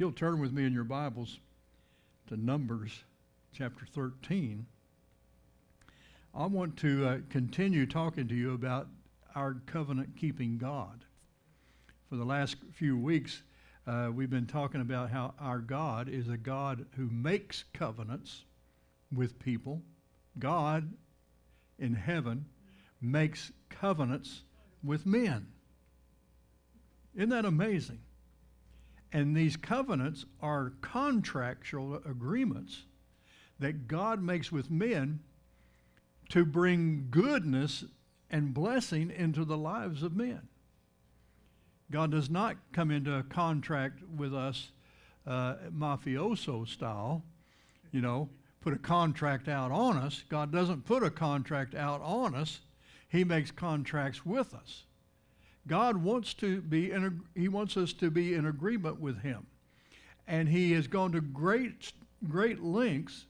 you'll turn with me in your Bibles to Numbers chapter 13, I want to uh, continue talking to you about our covenant keeping God. For the last few weeks, uh, we've been talking about how our God is a God who makes covenants with people. God in heaven makes covenants with men. Isn't that amazing? And these covenants are contractual agreements that God makes with men to bring goodness and blessing into the lives of men. God does not come into a contract with us uh, mafioso style, you know, put a contract out on us. God doesn't put a contract out on us. He makes contracts with us. God wants to be in he wants us to be in agreement with him. And he has gone to great great lengths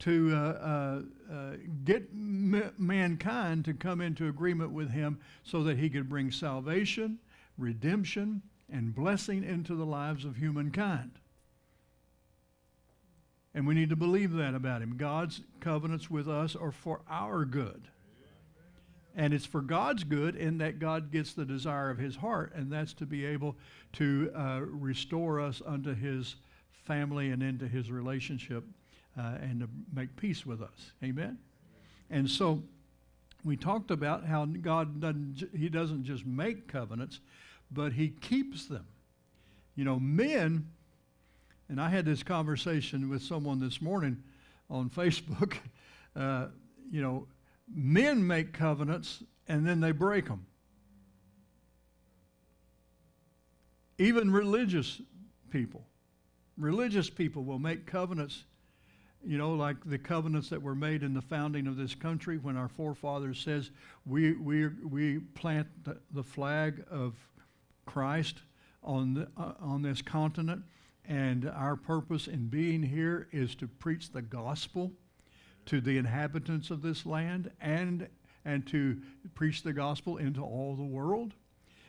to uh, uh, uh, get m- mankind to come into agreement with him so that he could bring salvation, redemption, and blessing into the lives of humankind. And we need to believe that about him. God's covenants with us are for our good. And it's for God's good in that God gets the desire of his heart, and that's to be able to uh, restore us unto his family and into his relationship uh, and to make peace with us. Amen? And so we talked about how God doesn't, he doesn't just make covenants, but he keeps them. You know, men, and I had this conversation with someone this morning on Facebook, uh, you know, men make covenants and then they break them. Even religious people. Religious people will make covenants, you know, like the covenants that were made in the founding of this country when our forefathers says we, we, we plant the, flag of Christ on, the, uh, on this continent, and our purpose in being here is to preach the gospel to the inhabitants of this land and and to preach the gospel into all the world.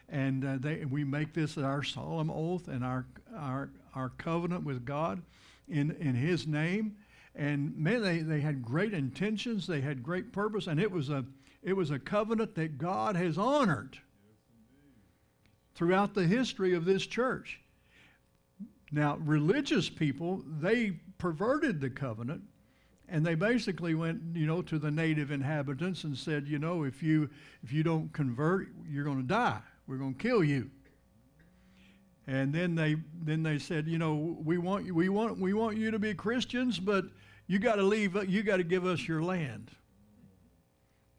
And uh, they, we make this our solemn oath and our, our, our covenant with God in, in His name. And man, they, they had great intentions, they had great purpose, and it was a, it was a covenant that God has honored throughout the history of this church. Now, religious people, they perverted the covenant and they basically went, you know, to the native inhabitants and said, you know, if you if you don't convert, you're going to die. We're going to kill you. And then they then they said, you know, we want you we want we want you to be Christians, but you got to leave. You got to give us your land.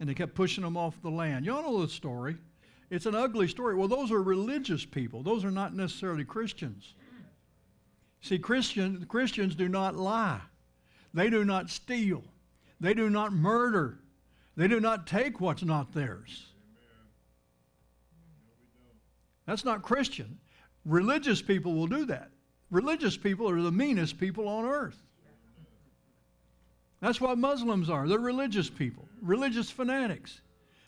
And they kept pushing them off the land. Y'all know the story. It's an ugly story. Well, those are religious people. Those are not necessarily Christians. See, Christian, Christians do not lie. They do not steal. They do not murder. They do not take what's not theirs. That's not Christian. Religious people will do that. Religious people are the meanest people on earth. That's what Muslims are. They're religious people, religious fanatics.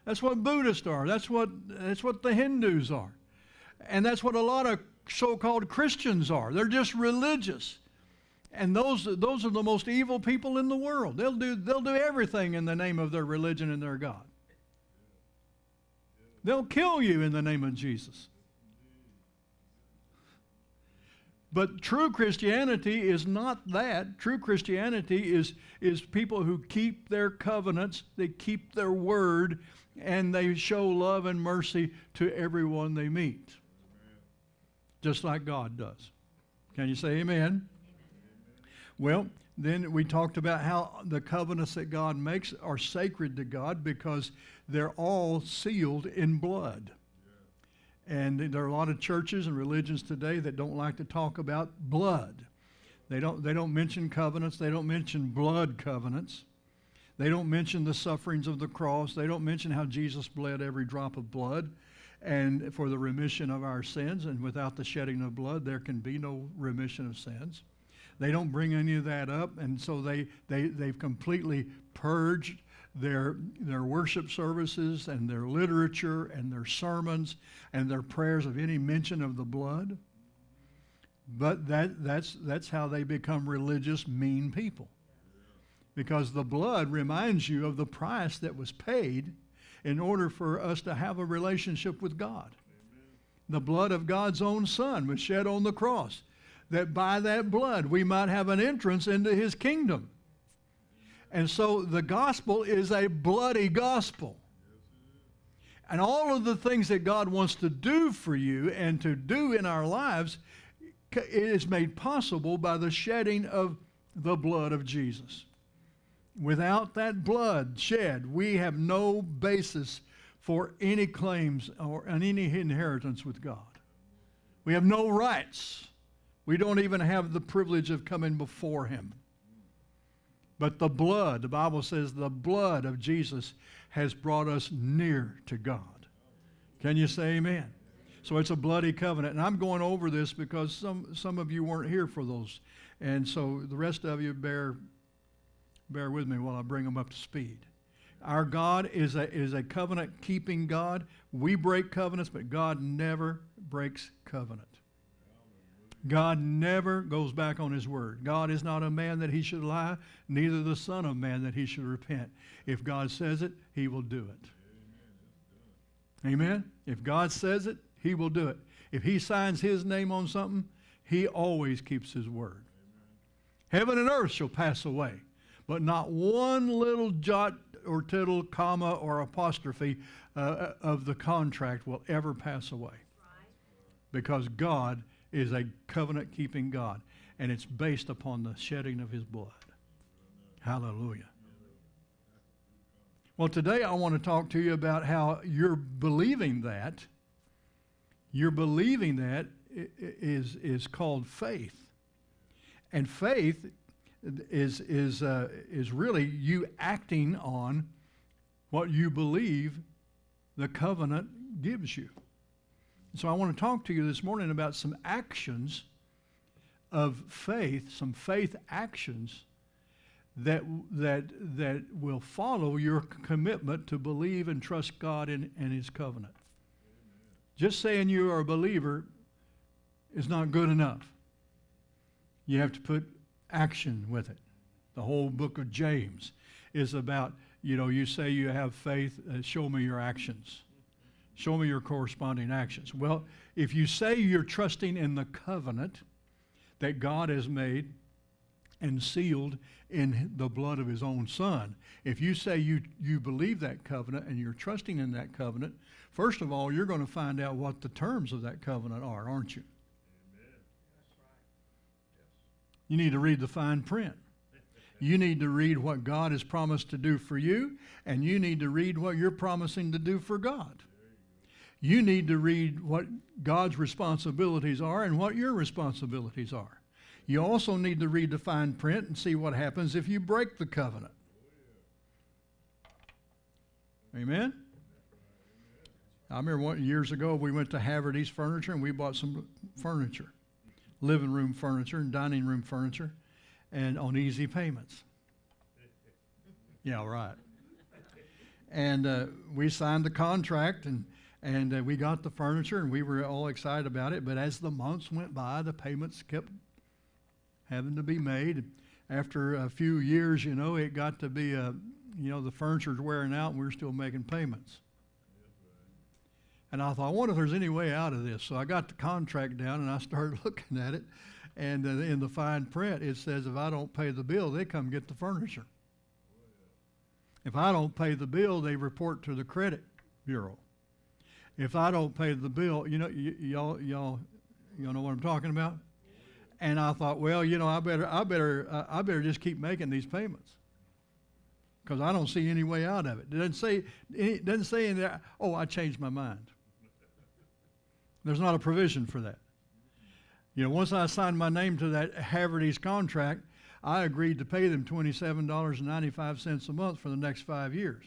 That's what Buddhists are. That's what, that's what the Hindus are. And that's what a lot of so called Christians are. They're just religious. And those, those are the most evil people in the world. They'll do, they'll do everything in the name of their religion and their God. They'll kill you in the name of Jesus. But true Christianity is not that. True Christianity is, is people who keep their covenants, they keep their word, and they show love and mercy to everyone they meet. Just like God does. Can you say amen? Well, then we talked about how the covenants that God makes are sacred to God because they're all sealed in blood. And there are a lot of churches and religions today that don't like to talk about blood. They don't, they don't mention covenants. They don't mention blood covenants. They don't mention the sufferings of the cross. They don't mention how Jesus bled every drop of blood and for the remission of our sins. And without the shedding of blood, there can be no remission of sins. They don't bring any of that up, and so they, they, they've completely purged their, their worship services and their literature and their sermons and their prayers of any mention of the blood. But that, that's, that's how they become religious, mean people. Because the blood reminds you of the price that was paid in order for us to have a relationship with God. The blood of God's own Son was shed on the cross, that by that blood we might have an entrance into His kingdom. And so the gospel is a bloody gospel. And all of the things that God wants to do for you and to do in our lives is made possible by the shedding of the blood of Jesus. Without that blood shed, we have no basis for any claims or any inheritance with God. We have no rights. We don't even have the privilege of coming before Him. But the blood, the Bible says, the blood of Jesus has brought us near to God. Can you say amen? So it's a bloody covenant. And I'm going over this because some, some of you weren't here for those. And so the rest of you bear, bear with me while I bring them up to speed. Our God is a, is a covenant keeping God. We break covenants, but God never breaks covenant. God never goes back on his word. God is not a man that he should lie, neither the son of man that he should repent. If God says it, he will do it. Amen. If God says it, he will do it. If he signs his name on something, he always keeps his word. Heaven and earth shall pass away, but not one little jot or tittle, comma, or apostrophe uh, of the contract will ever pass away. Because God is a covenant keeping God, and it's based upon the shedding of his blood. Hallelujah. Well, today I want to talk to you about how you're believing that you're believing that is, is called faith. And faith is, is, uh, is really you acting on what you believe the covenant gives you. So I want to talk to you this morning about some actions of faith, some faith actions that, that, that will follow your commitment to believe and trust God in His covenant. Just saying you are a believer is not good enough. You have to put action with it. The whole book of James is about, you know, you say you have faith, uh, show me your actions. Show me your corresponding actions. Well, if you say you're trusting in the covenant that God has made and sealed in the blood of his own son, if you say you, you believe that covenant and you're trusting in that covenant, First of all, you're going to find out what the terms of that covenant are, aren't you? You need to read the fine print. You need to read what God has promised to do for you, and you need to read what you're promising to do for God. You need to read what God's responsibilities are and what your responsibilities are. You also need to read the fine print and see what happens if you break the covenant. Amen? I remember one, years ago we went to Haverty's Furniture and we bought some furniture, living room furniture and dining room furniture, and on easy payments. Yeah, right. And uh, we signed the contract and and uh, we got the furniture and we were all excited about it. But as the months went by, the payments kept having to be made. After a few years, you know, it got to be a, you know, the furniture's wearing out and we we're still making payments. And I thought, I wonder if there's any way out of this. So I got the contract down and I started looking at it. And uh, in the fine print, it says if I don't pay the bill, they come get the furniture. If I don't pay the bill, they report to the credit bureau. If I don't pay the bill, you know, y'all, y'all, y'all know what I'm talking about. And I thought, well, you know, I better, I better, uh, I better just keep making these payments because I don't see any way out of it. It doesn't say, it doesn't say in there, oh, I changed my mind. There's not a provision for that. You know, once I signed my name to that Haverty's contract, I agreed to pay them $27.95 a month for the next five years.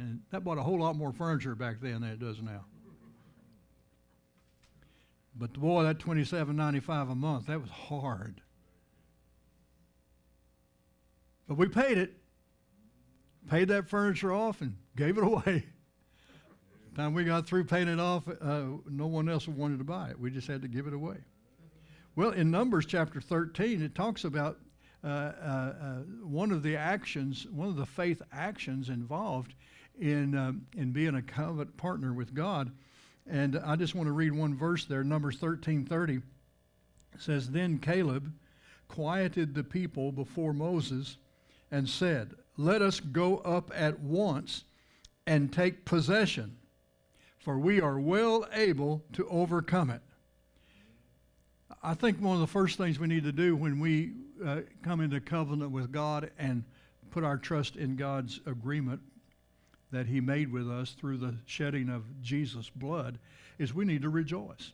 And that bought a whole lot more furniture back then than it does now. But boy, that $27.95 a month, that was hard. But we paid it, paid that furniture off, and gave it away. Time we got through paying it off, uh, no one else wanted to buy it. We just had to give it away. Well, in Numbers chapter 13, it talks about uh, uh, uh, one of the actions, one of the faith actions involved in um, in being a covenant partner with God. And I just want to read one verse there, Numbers 13:30 says, Then Caleb quieted the people before Moses and said, Let us go up at once and take possession, for we are well able to overcome it. I think one of the first things we need to do when we uh, come into covenant with God and put our trust in God's agreement that He made with us through the shedding of Jesus' blood is we need to rejoice.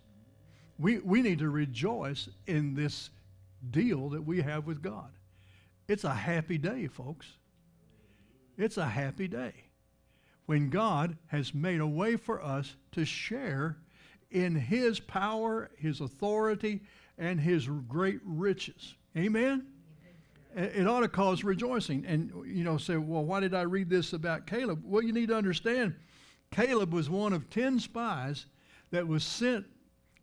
We, we need to rejoice in this deal that we have with God. It's a happy day, folks. It's a happy day when God has made a way for us to share in His power, His authority, and His great riches. Amen? It ought to cause rejoicing. And, you know, say, well, why did I read this about Caleb? Well, you need to understand Caleb was one of 10 spies that was sent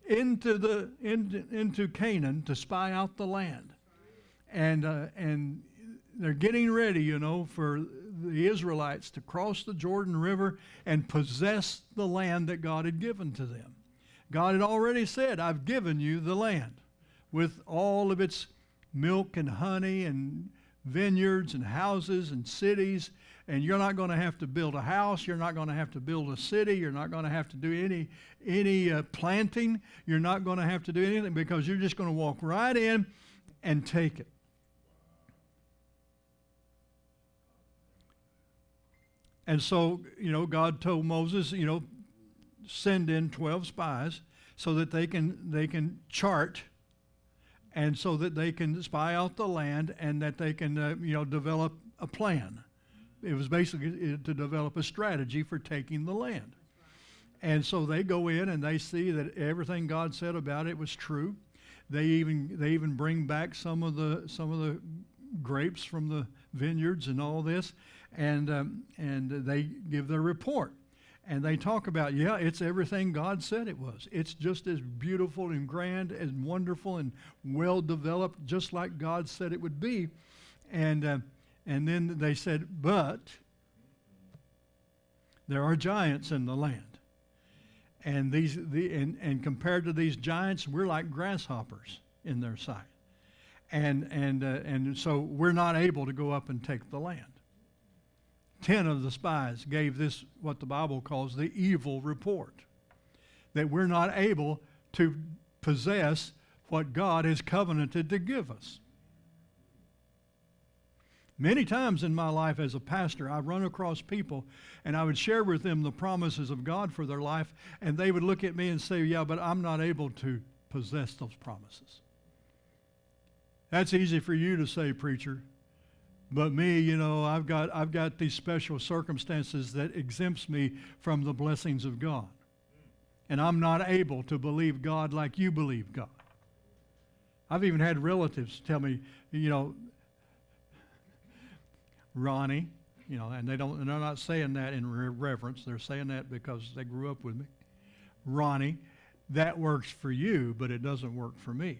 into, the, into, into Canaan to spy out the land. And, uh, and they're getting ready, you know, for the Israelites to cross the Jordan River and possess the land that God had given to them. God had already said, I've given you the land with all of its milk and honey and vineyards and houses and cities and you're not going to have to build a house you're not going to have to build a city you're not going to have to do any any uh, planting you're not going to have to do anything because you're just going to walk right in and take it. And so you know god told moses you know send in 12 spies so that they can they can chart and so that they can spy out the land and that they can, uh, you know, develop a plan. It was basically uh, to develop a strategy for taking the land. And so they go in and they see that everything God said about it was true. They even they even bring back some of the some of the grapes from the vineyards and all this, and um, and they give their report and they talk about, yeah, it's everything God said it was. It's just as beautiful and grand and wonderful and well developed, just like God said it would be. And uh, and then they said, but there are giants in the land, and these the and, and compared to these giants, we're like grasshoppers in their sight, and and uh, and so we're not able to go up and take the land. Ten of the spies gave this, what the Bible calls the evil report, that we're not able to possess what God has covenanted to give us. Many times in my life as a pastor, I've run across people and I would share with them the promises of God for their life, and they would look at me and say, Yeah, but I'm not able to possess those promises. That's easy for you to say, preacher. But me, you know, I've got, I've got these special circumstances that exempts me from the blessings of God. And I'm not able to believe God like you believe God. I've even had relatives tell me, you know, Ronnie, you know, and they don't, they're not saying that in reverence. They're saying that because they grew up with me. Ronnie, that works for you, but it doesn't work for me.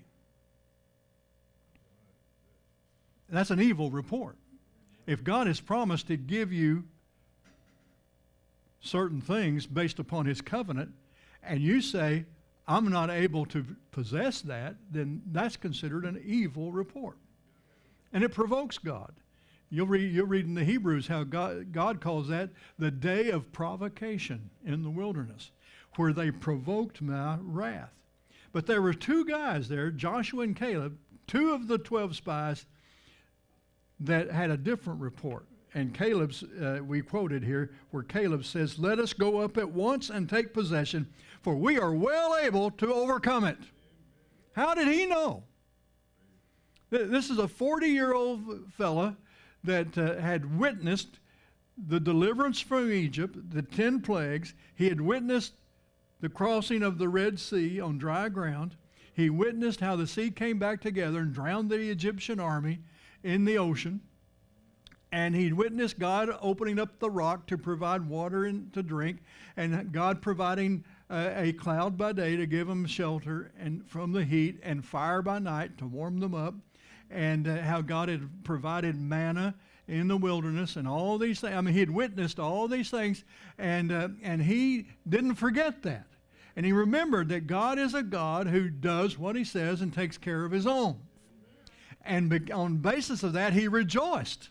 That's an evil report if God has promised to give you certain things based upon his covenant, and you say, I'm not able to possess that, then that's considered an evil report. And it provokes God. You'll read, you'll read in the Hebrews how God, God calls that the day of provocation in the wilderness, where they provoked my wrath. But there were two guys there, Joshua and Caleb, two of the 12 spies that had a different report. And Caleb's, uh, we quoted here, where Caleb says, Let us go up at once and take possession, for we are well able to overcome it. How did he know? This is a 40 year old fella that uh, had witnessed the deliverance from Egypt, the 10 plagues. He had witnessed the crossing of the Red Sea on dry ground. He witnessed how the sea came back together and drowned the Egyptian army in the ocean. and he'd witnessed God opening up the rock to provide water and to drink, and God providing uh, a cloud by day to give them shelter and from the heat, and fire by night to warm them up, and uh, how God had provided manna in the wilderness and all these things. I mean, he had witnessed all these things, and uh, and he didn't forget that, and he remembered that God is a God who does what He says and takes care of His own, and on basis of that, he rejoiced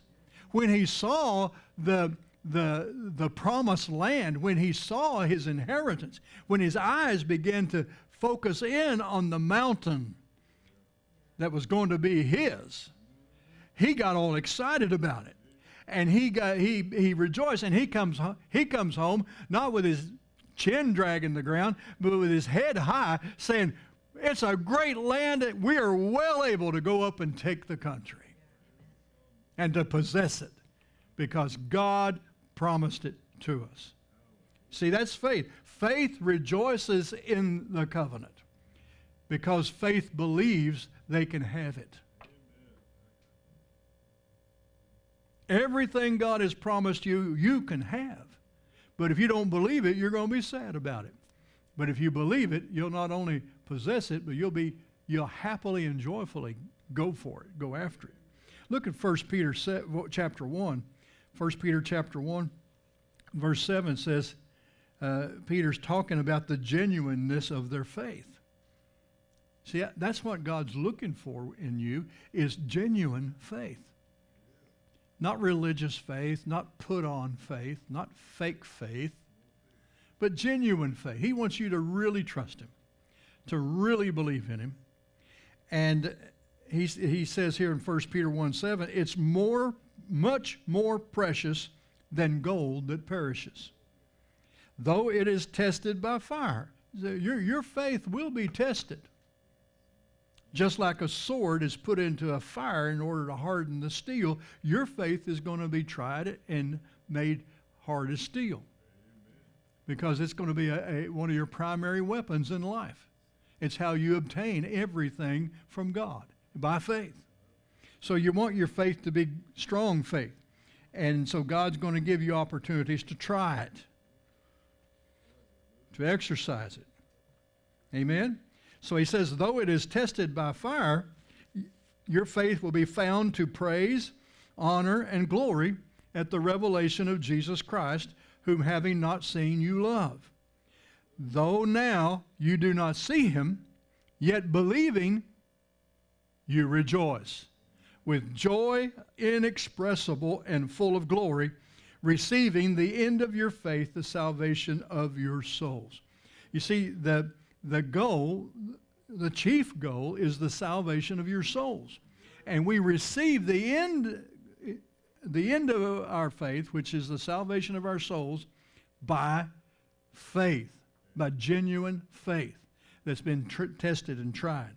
when he saw the the, the promised land, when he saw his inheritance, when his eyes began to focus in on the mountain that was going to be his, he got all excited about it. And he, got, he, he rejoiced, and he comes, he comes home not with his chin dragging the ground, but with his head high, saying, It's a great land. That we are well able to go up and take the country and to possess it because God promised it to us. See, that's faith. Faith rejoices in the covenant because faith believes they can have it. Everything God has promised you, you can have. But if you don't believe it, you're going to be sad about it. But if you believe it, you'll not only possess it, but you'll be you'll happily and joyfully go for it, go after it. Look at 1 Peter chapter 1. 1 Peter chapter 1, verse 7 says, uh, Peter's talking about the genuineness of their faith. See, that's what God's looking for in you is genuine faith. Not religious faith, not put on faith, not fake faith, but genuine faith. He wants you to really trust him, to really believe in him. And he, he says here in 1 Peter 1 7, it's more much more precious than gold that perishes, though it is tested by fire. Your, your faith will be tested. Just like a sword is put into a fire in order to harden the steel, your faith is going to be tried and made hard as steel. Because it's going to be a, a, one of your primary weapons in life. It's how you obtain everything from God by faith. So you want your faith to be strong faith. And so God's going to give you opportunities to try it, to exercise it. Amen? So he says, though it is tested by fire, your faith will be found to praise, honor, and glory at the revelation of Jesus Christ, whom having not seen you love. Though now you do not see him, yet believing, you rejoice with joy inexpressible and full of glory, receiving the end of your faith, the salvation of your souls. You see, the, the goal, the chief goal, is the salvation of your souls. And we receive the end, the end of our faith, which is the salvation of our souls, by faith, by genuine faith that's been tr- tested and tried.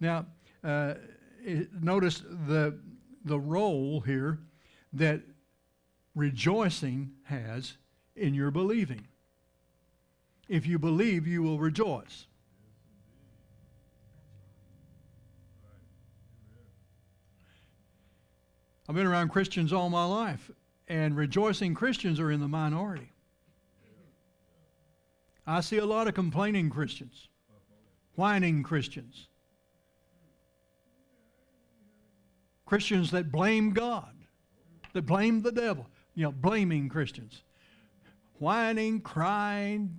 Now, uh, notice the, the role here that rejoicing has in your believing. If you believe, you will rejoice. I've been around Christians all my life, and rejoicing Christians are in the minority. I see a lot of complaining Christians, whining Christians. Christians that blame God, that blame the devil, you know, blaming Christians, whining, crying.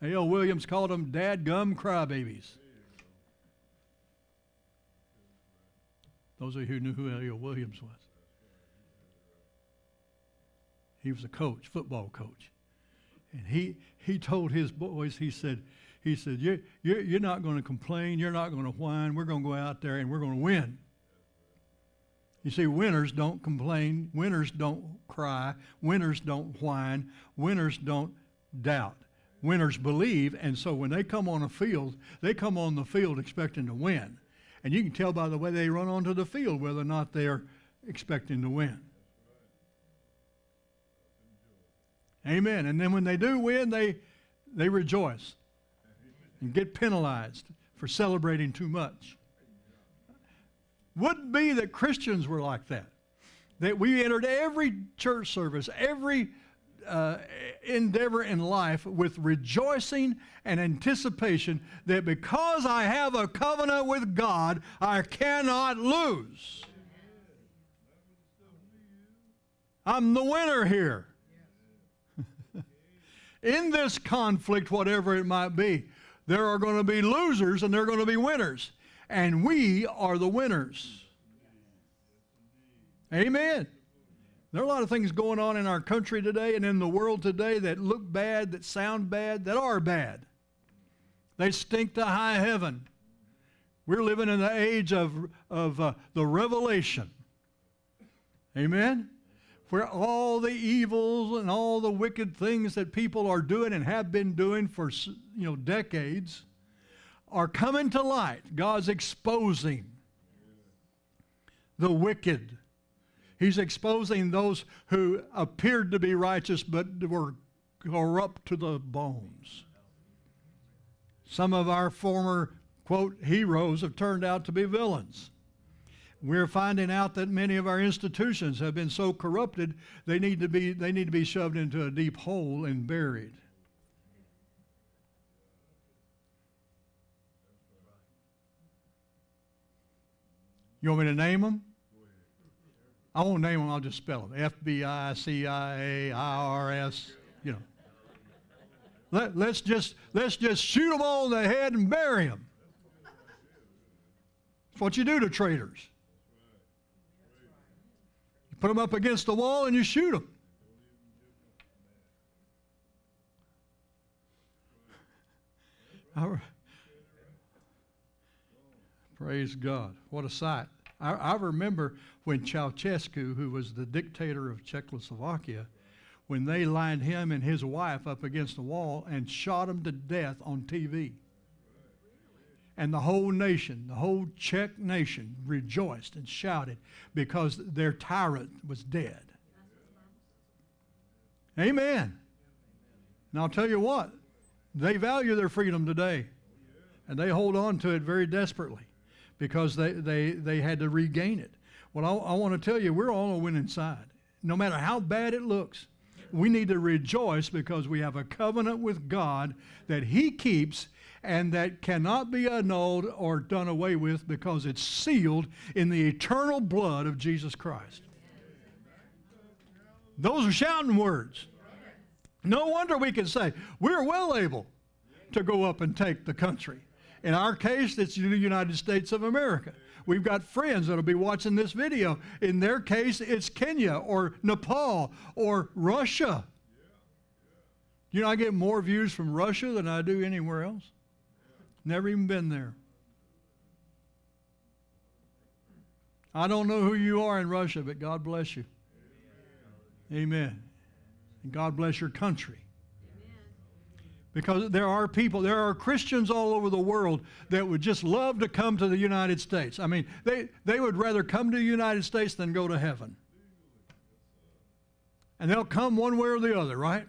A.L. Williams called them dad-gum crybabies. Those of you who knew who A.L. Williams was. He was a coach, football coach. And he, he told his boys, he said, he said, you're, you're, you're not going to complain. You're not going to whine. We're going to go out there and we're going to win. You see, winners don't complain. Winners don't cry. Winners don't whine. Winners don't doubt. Winners believe. And so when they come on a field, they come on the field expecting to win. And you can tell by the way they run onto the field whether or not they're expecting to win. Amen. And then when they do win, they, they rejoice and get penalized for celebrating too much. Wouldn't be that Christians were like that. That we entered every church service, every uh, endeavor in life with rejoicing and anticipation that because I have a covenant with God, I cannot lose. I'm the winner here. In this conflict, whatever it might be, there are going to be losers and there are going to be winners. And we are the winners. Amen. There are a lot of things going on in our country today and in the world today that look bad, that sound bad, that are bad. They stink to high heaven. We're living in the age of, of uh, the revelation. Amen? Where all the evils and all the wicked things that people are doing and have been doing for you know decades are coming to light. God's exposing the wicked He's exposing those who appeared to be righteous but were corrupt to the bones. Some of our former, quote, heroes have turned out to be villains. We're finding out that many of our institutions have been so corrupted they need to be, they need to be shoved into a deep hole and buried. You want me to name them? I won't name them, I'll just spell them. FBI, CIA, IRS, you know. Let, let's, just, let's just shoot them all in the head and bury them. That's what you do to traitors. Put them up against the wall and you shoot them. Praise God. What a sight. I, I remember when Ceausescu, who was the dictator of Czechoslovakia, when they lined him and his wife up against the wall and shot them to death on TV. And the whole nation, the whole Czech nation, rejoiced and shouted because their tyrant was dead. Amen. And I'll tell you what, they value their freedom today, and they hold on to it very desperately because they, they, they had to regain it. Well, I, I want to tell you, we're all on the winning side. No matter how bad it looks, we need to rejoice because we have a covenant with God that He keeps and that cannot be annulled or done away with because it's sealed in the eternal blood of Jesus Christ. Those are shouting words. No wonder we can say, we're well able to go up and take the country. In our case, it's the United States of America. We've got friends that'll be watching this video. In their case, it's Kenya or Nepal or Russia. You know, I get more views from Russia than I do anywhere else. Never even been there. I don't know who you are in Russia, but God bless you. Amen. And God bless your country. Because there are people, there are Christians all over the world that would just love to come to the United States. I mean, they, they would rather come to the United States than go to heaven. And they'll come one way or the other, right?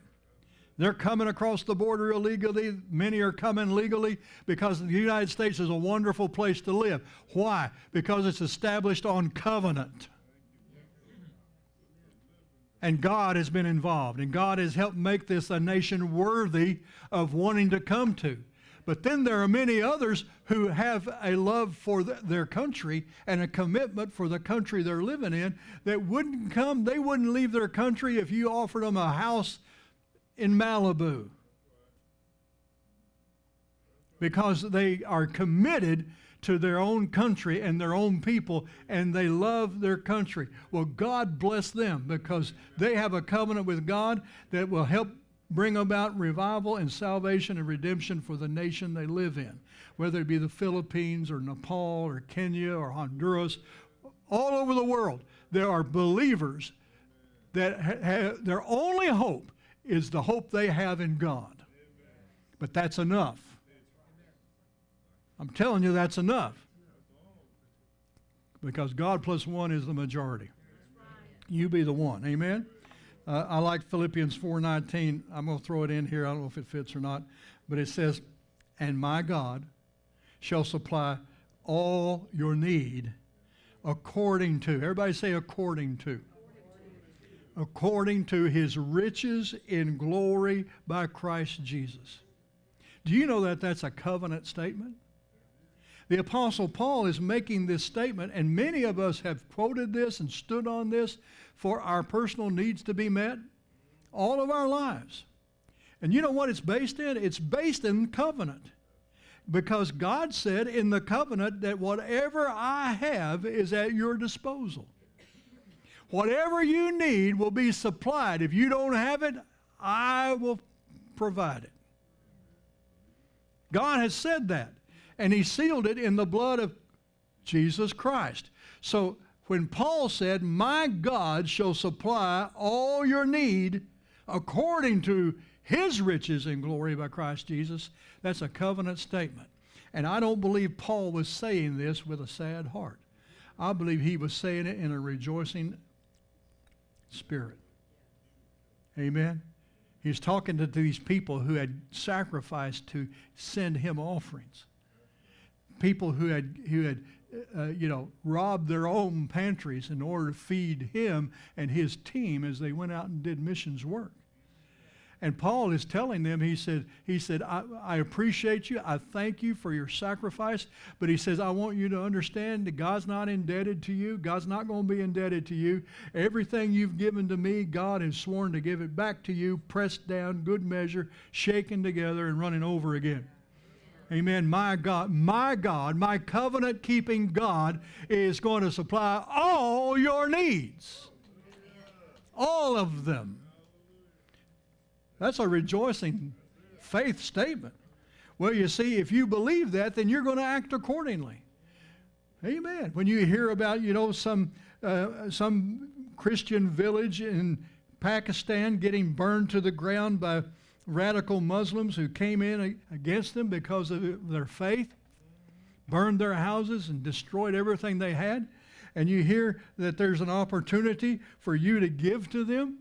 They're coming across the border illegally. Many are coming legally because the United States is a wonderful place to live. Why? Because it's established on covenant. And God has been involved, and God has helped make this a nation worthy of wanting to come to. But then there are many others who have a love for the, their country and a commitment for the country they're living in that wouldn't come, they wouldn't leave their country if you offered them a house in Malibu. Because they are committed to their own country and their own people, and they love their country. Well, God bless them because they have a covenant with God that will help bring about revival and salvation and redemption for the nation they live in, whether it be the Philippines or Nepal or Kenya or Honduras, all over the world. There are believers that have, their only hope is the hope they have in God. But that's enough. I'm telling you, that's enough. Because God plus one is the majority. You be the one. Amen? Uh, I like Philippians 4.19. I'm going to throw it in here. I don't know if it fits or not. But it says, And my God shall supply all your need According to. Everybody say according to. According to his riches in glory by Christ Jesus. Do you know that that's a covenant statement? The Apostle Paul is making this statement, and many of us have quoted this and stood on this for our personal needs to be met all of our lives. And you know what it's based in? It's based in covenant. Because God said in the covenant that whatever I have is at your disposal. Whatever you need will be supplied. If you don't have it, I will provide it. God has said that. And he sealed it in the blood of Jesus Christ. So when Paul said, My God shall supply all your need according to his riches and glory by Christ Jesus, that's a covenant statement. And I don't believe Paul was saying this with a sad heart. I believe he was saying it in a rejoicing spirit. Amen. He's talking to these people who had sacrificed to send him offerings. People who had, who had uh, you know, robbed their own pantries in order to feed him and his team as they went out and did missions work. And Paul is telling them, he said, he said, I, I, appreciate you. I thank you for your sacrifice. But he says, I want you to understand that God's not indebted to you. God's not going to be indebted to you. Everything you've given to me, God has sworn to give it back to you, pressed down, good measure, shaken together, and running over again. Amen. My God, my God, my covenant keeping God is going to supply all your needs. All of them. That's a rejoicing faith statement. Well, you see, if you believe that, then you're going to act accordingly. Amen. When you hear about, you know, some uh, some Christian village in Pakistan getting burned to the ground by radical Muslims who came in against them because of their faith, burned their houses and destroyed everything they had, and you hear that there's an opportunity for you to give to them,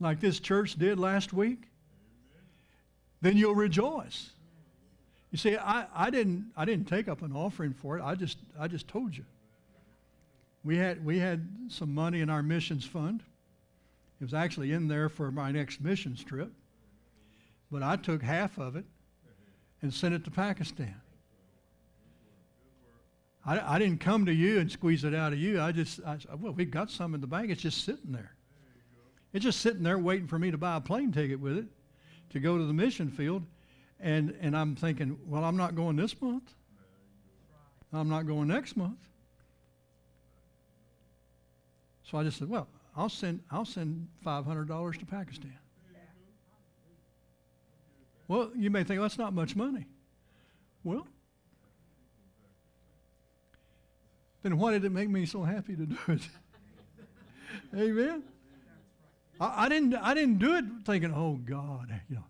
like this church did last week, then you'll rejoice. You see, I, I, didn't, I didn't take up an offering for it. I just, I just told you. We had, we had some money in our missions fund. It was actually in there for my next missions trip. But I took half of it and sent it to Pakistan. I, I didn't come to you and squeeze it out of you. I just, I, well, we've got some in the bank. It's just sitting there. It's just sitting there waiting for me to buy a plane ticket with it to go to the mission field. And, and I'm thinking, well, I'm not going this month. I'm not going next month. So I just said, well, I'll send, I'll send $500 to Pakistan. Well, you may think, well, that's not much money. Well, then why did it make me so happy to do it? Amen. I, I, didn't. I didn't do it thinking, "Oh God, you know,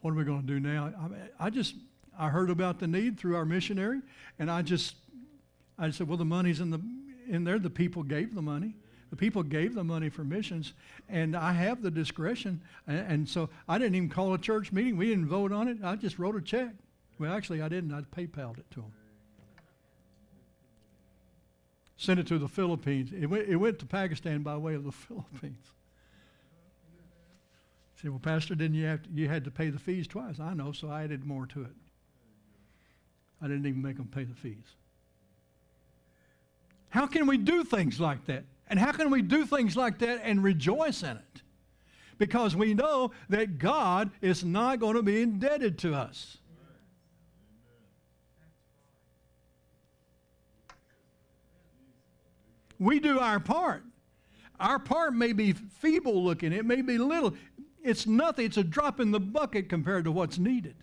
what are we going to do now?" I, I just I heard about the need through our missionary, and I just I said, "Well, the money's in the in there. The people gave the money. The people gave the money for missions, and I have the discretion. And, and so I didn't even call a church meeting. We didn't vote on it. I just wrote a check. Well, actually, I didn't. I PayPal'd it to them. Sent it to the Philippines. It went, it went to Pakistan by way of the Philippines well, Pastor, didn't you have to, you had to pay the fees twice? I know, so I added more to it. I didn't even make them pay the fees. How can we do things like that? And how can we do things like that and rejoice in it? Because we know that God is not going to be indebted to us. We do our part. Our part may be feeble looking, it may be little. It's nothing, it's a drop in the bucket compared to what's needed.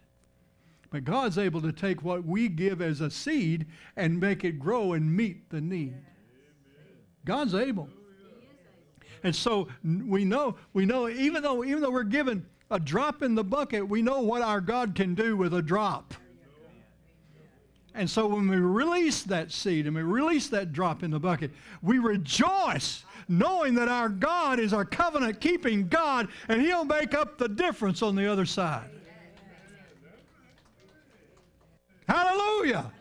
But God's able to take what we give as a seed and make it grow and meet the need. God's able. And so we know, we know, even though, even though we're given a drop in the bucket, we know what our God can do with a drop. And so when we release that seed and we release that drop in the bucket, we rejoice knowing that our God is our covenant keeping God and He'll make up the difference on the other side. Hallelujah.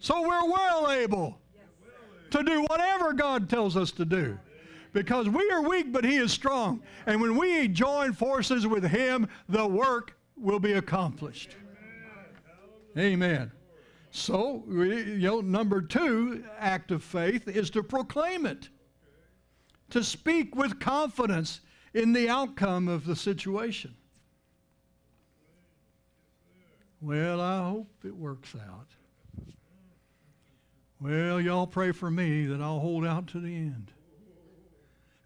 So we're well able to do whatever God tells us to do. Because we are weak, but He is strong. And when we join forces with Him, the work will be accomplished. Amen. So, you know, number two act of faith is to proclaim it, to speak with confidence in the outcome of the situation. Well, I hope it works out. Well, y'all pray for me that I'll hold out to the end.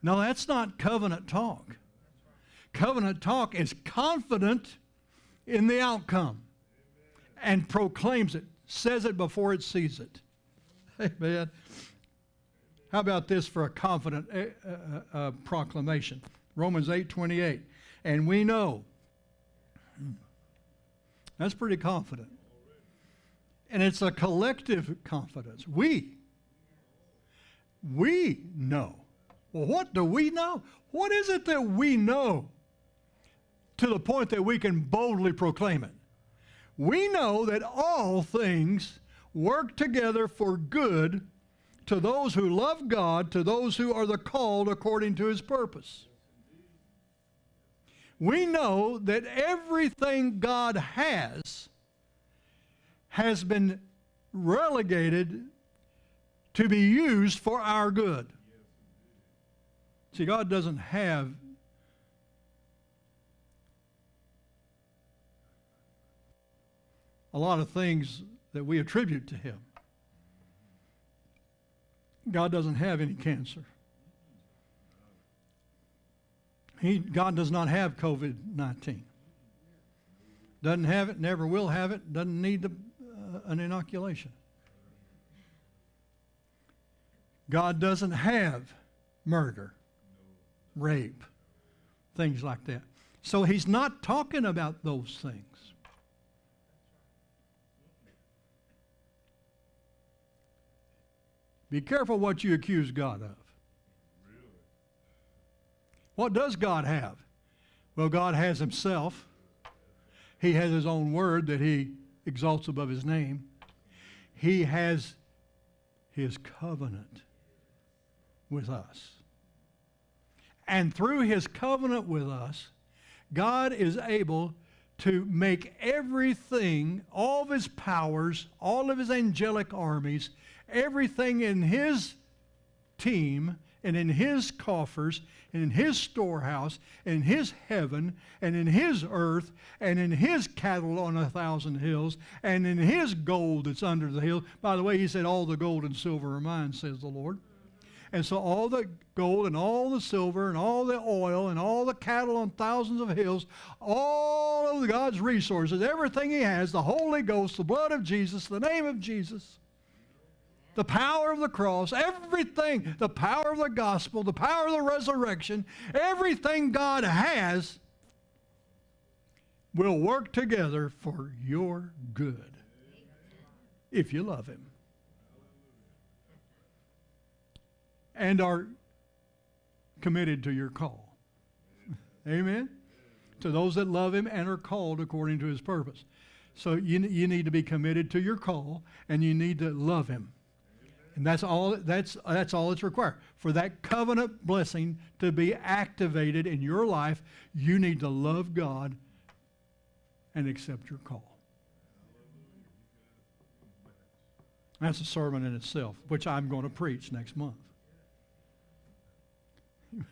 No, that's not covenant talk. Covenant talk is confident in the outcome and proclaims it, says it before it sees it. Amen. How about this for a confident uh, uh, uh, proclamation? Romans 8 28. And we know. That's pretty confident. And it's a collective confidence. We. We know. Well, what do we know? What is it that we know to the point that we can boldly proclaim it? We know that all things work together for good to those who love God, to those who are the called according to his purpose. We know that everything God has has been relegated to be used for our good. See, God doesn't have a lot of things that we attribute to Him. God doesn't have any cancer. He, God does not have COVID 19. Doesn't have it, never will have it, doesn't need the uh, an inoculation. God doesn't have murder, rape, things like that. So he's not talking about those things. Be careful what you accuse God of. What does God have? Well, God has himself. He has his own word that he exalts above his name. He has his covenant with us. And through his covenant with us, God is able to make everything, all of his powers, all of his angelic armies, everything in his team and in his coffers and in his storehouse and in his heaven and in his earth and in his cattle on a thousand hills and in his gold that's under the hill. By the way, he said, All the gold and silver are mine, says the Lord. And so all the gold and all the silver and all the oil and all the cattle on thousands of hills, all of God's resources, everything he has, the Holy Ghost, the blood of Jesus, the name of Jesus, the power of the cross, everything, the power of the gospel, the power of the resurrection, everything God has will work together for your good if you love Him and are committed to your call. Amen? To those that love Him and are called according to His purpose. So you, you need to be committed to your call and you need to love Him. And that's all that's that's all that's required. For that covenant blessing to be activated in your life, you need to love God and accept your call. That's a sermon in itself, which I'm going to preach next month.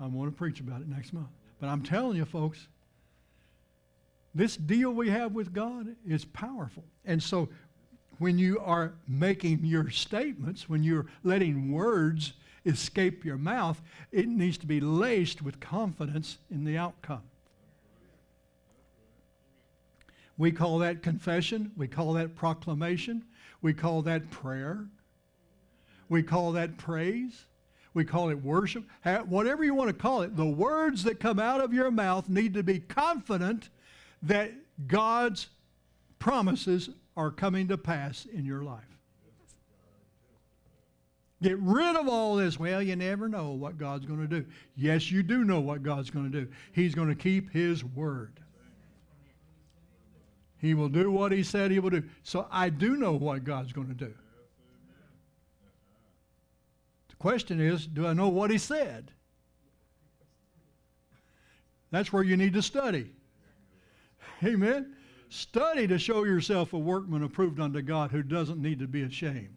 I'm going to preach about it next month. But I'm telling you, folks, this deal we have with God is powerful. And so when you are making your statements, when you're letting words escape your mouth, it needs to be laced with confidence in the outcome. We call that confession. We call that proclamation. We call that prayer. We call that praise. We call it worship. Whatever you want to call it, the words that come out of your mouth need to be confident that God's promises are coming to pass in your life. Get rid of all this. Well, you never know what God's going to do. Yes, you do know what God's going to do. He's going to keep His word. He will do what he said he will do. So I do know what God's going to do. The question is, do I know what he said? That's where you need to study. Amen. Study to show yourself a workman approved unto God who doesn't need to be ashamed.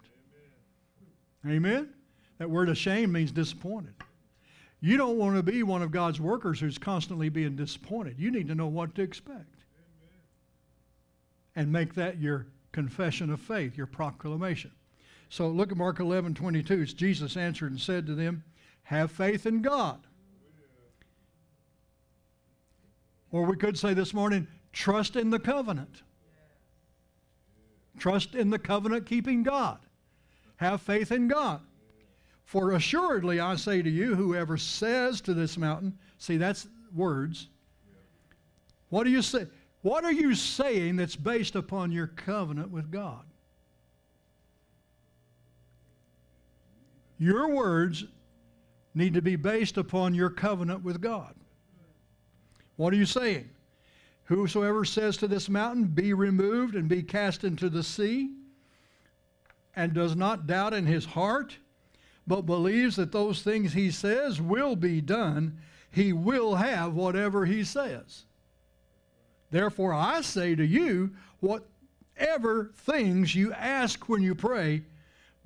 Amen. That word ashamed means disappointed. You don't want to be one of God's workers who's constantly being disappointed. You need to know what to expect. And make that your confession of faith, your proclamation. So look at Mark 11, 22. Jesus answered and said to them, Have faith in God. Or we could say this morning, trust in the covenant. Trust in the covenant keeping God. Have faith in God. For assuredly I say to you, whoever says to this mountain, see, that's words. What do you say? What are you saying that's based upon your covenant with God? Your words need to be based upon your covenant with God. What are you saying? Whosoever says to this mountain, Be removed and be cast into the sea, and does not doubt in his heart, but believes that those things he says will be done, he will have whatever he says. Therefore, I say to you, whatever things you ask when you pray,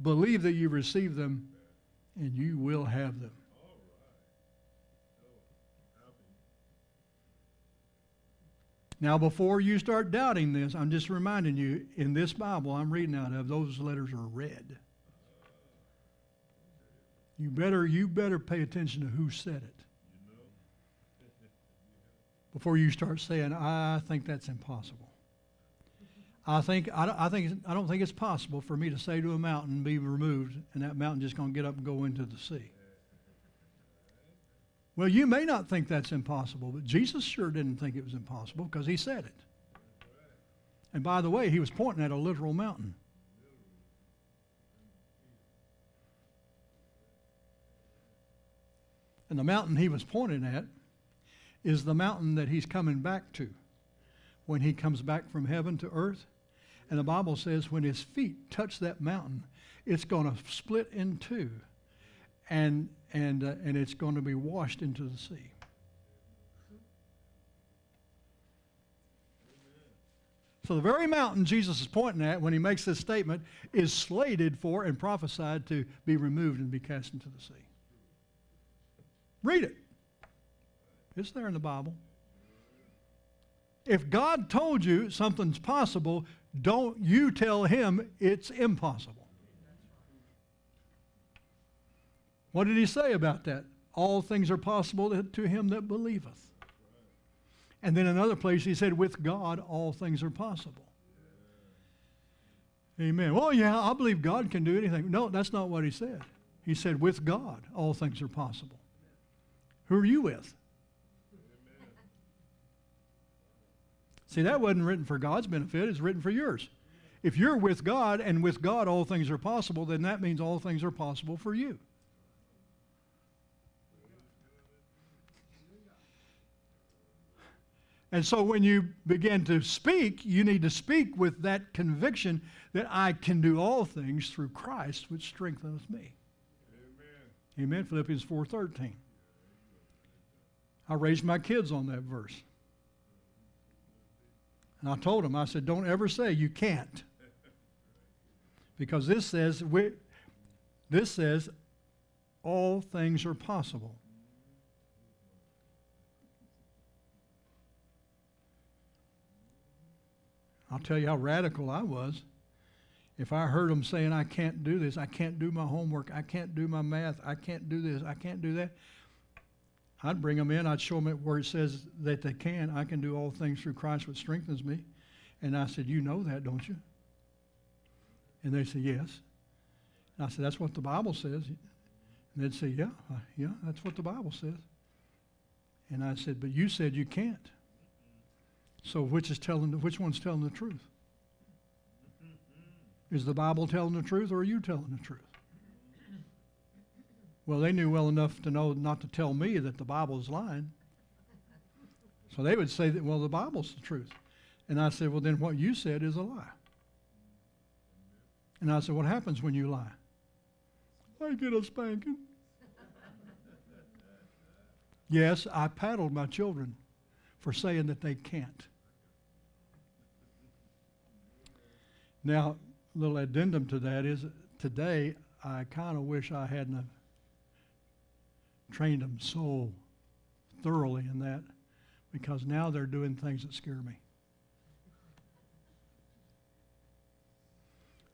believe that you receive them and you will have them. Now, before you start doubting this, I'm just reminding you in this Bible I'm reading out of, those letters are red. You better, you better pay attention to who said it before you start saying, I think that's impossible. I think I, I think I don't think it's possible for me to say to a mountain, "Be removed," and that mountain just going to get up and go into the sea. Well, you may not think that's impossible, but Jesus sure didn't think it was impossible because he said it. And by the way, he was pointing at a literal mountain. And the mountain he was pointing at is the mountain that he's coming back to when he comes back from heaven to earth. And the Bible says when his feet touch that mountain, it's going to split in two and, and, uh, and it's going to be washed into the sea. So the very mountain Jesus is pointing at when he makes this statement is slated for and prophesied to be removed and be cast into the sea. Read it. It's there in the Bible. If God told you something's possible, don't you tell him it's impossible. What did he say about that? All things are possible to him that believeth. And then another place he said, with God, all things are possible. Amen. Well, yeah, I believe God can do anything. No, that's not what he said. He said, with God, all things are possible. Who are you with? See, that wasn't written for God's benefit, it's written for yours. If you're with God and with God all things are possible, then that means all things are possible for you. And so when you begin to speak, you need to speak with that conviction that I can do all things through Christ which strengtheneth me. Amen. Amen. Philippians 4:13. I raised my kids on that verse. And I told them, I said, don't ever say you can't. Because this says, we, this says all things are possible. I'll tell you how radical I was. If I heard them saying, I can't do this, I can't do my homework, I can't do my math, I can't do this, I can't do that, I'd bring them in. I'd show them where it says that they can. I can do all things through Christ, which strengthens me. And I said, You know that, don't you? And they said, Yes. And I said, That's what the Bible says. And they'd say, Yeah, uh, yeah, that's what the Bible says. And I said, But you said you can't. So which is telling which one's telling the truth? Is the Bible telling the truth or are you telling the truth? Well, they knew well enough to know not to tell me that the Bible is lying. So they would say that, well, the Bible's the truth. And I said, Well, then what you said is a lie. And I said, What happens when you lie? I get a spanking. yes, I paddled my children for saying that they can't. Now, a little addendum to that is today I kind of wish I hadn't trained them so thoroughly in that because now they're doing things that scare me.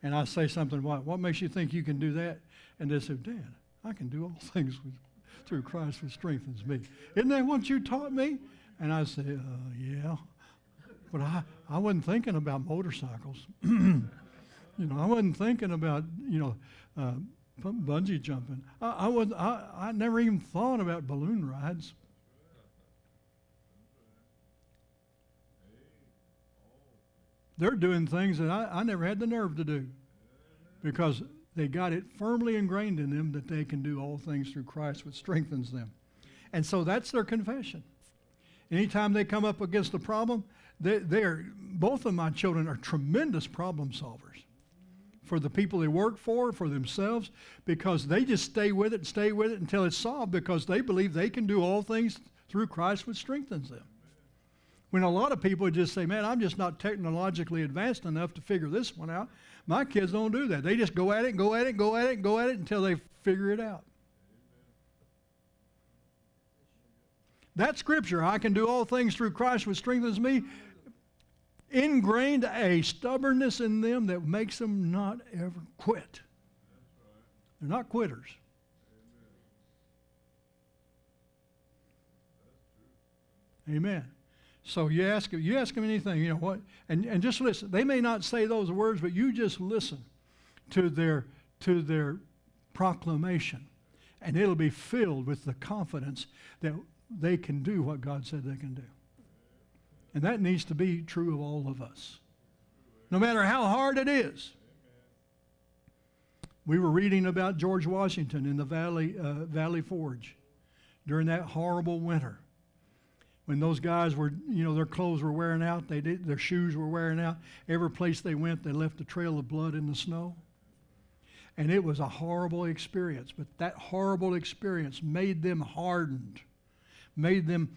And I say something, what, what makes you think you can do that? And they say, Dad, I can do all things with, through Christ who strengthens me. Isn't that what you taught me? And I say, uh, yeah. But I, I wasn't thinking about motorcycles. you know, I wasn't thinking about, you know, uh, bungee jumping. I, I, was, I, I never even thought about balloon rides. They're doing things that I, I never had the nerve to do because they got it firmly ingrained in them that they can do all things through Christ, which strengthens them. And so that's their confession. Anytime they come up against a problem, they, they are, both of my children are tremendous problem solvers for the people they work for, for themselves, because they just stay with it and stay with it until it's solved because they believe they can do all things through Christ, which strengthens them. When a lot of people just say, man, I'm just not technologically advanced enough to figure this one out. My kids don't do that. They just go at it, go at it, go at it, go at it until they figure it out. That scripture, I can do all things through Christ which strengthens me, ingrained a stubbornness in them that makes them not ever quit. They're not quitters. Amen. So you ask you ask them anything, you know what, and, and just listen. They may not say those words, but you just listen to their to their proclamation, and it'll be filled with the confidence that they can do what God said they can do. And that needs to be true of all of us, no matter how hard it is. We were reading about George Washington in the Valley uh, Valley Forge during that horrible winter when those guys were, you know, their clothes were wearing out, they did, their shoes were wearing out. Every place they went, they left a trail of blood in the snow. And it was a horrible experience. But that horrible experience made them hardened, made them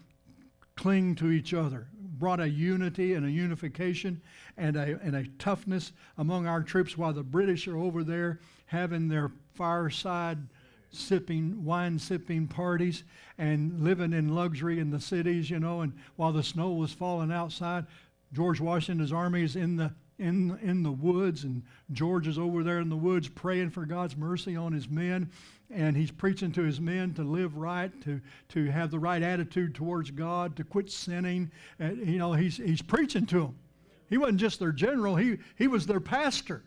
cling to each other, brought a unity and a unification and a, and a toughness among our troops while the British are over there having their fireside sipping, wine sipping parties and living in luxury in the cities, you know, and while the snow was falling outside, George Washington's army is in the in in the woods and George is over there in the woods praying for God's mercy on his men and he's preaching to his men to live right to to have the right attitude towards God to quit sinning. And, you know he's he's preaching to them he wasn't just their general he he was their pastor.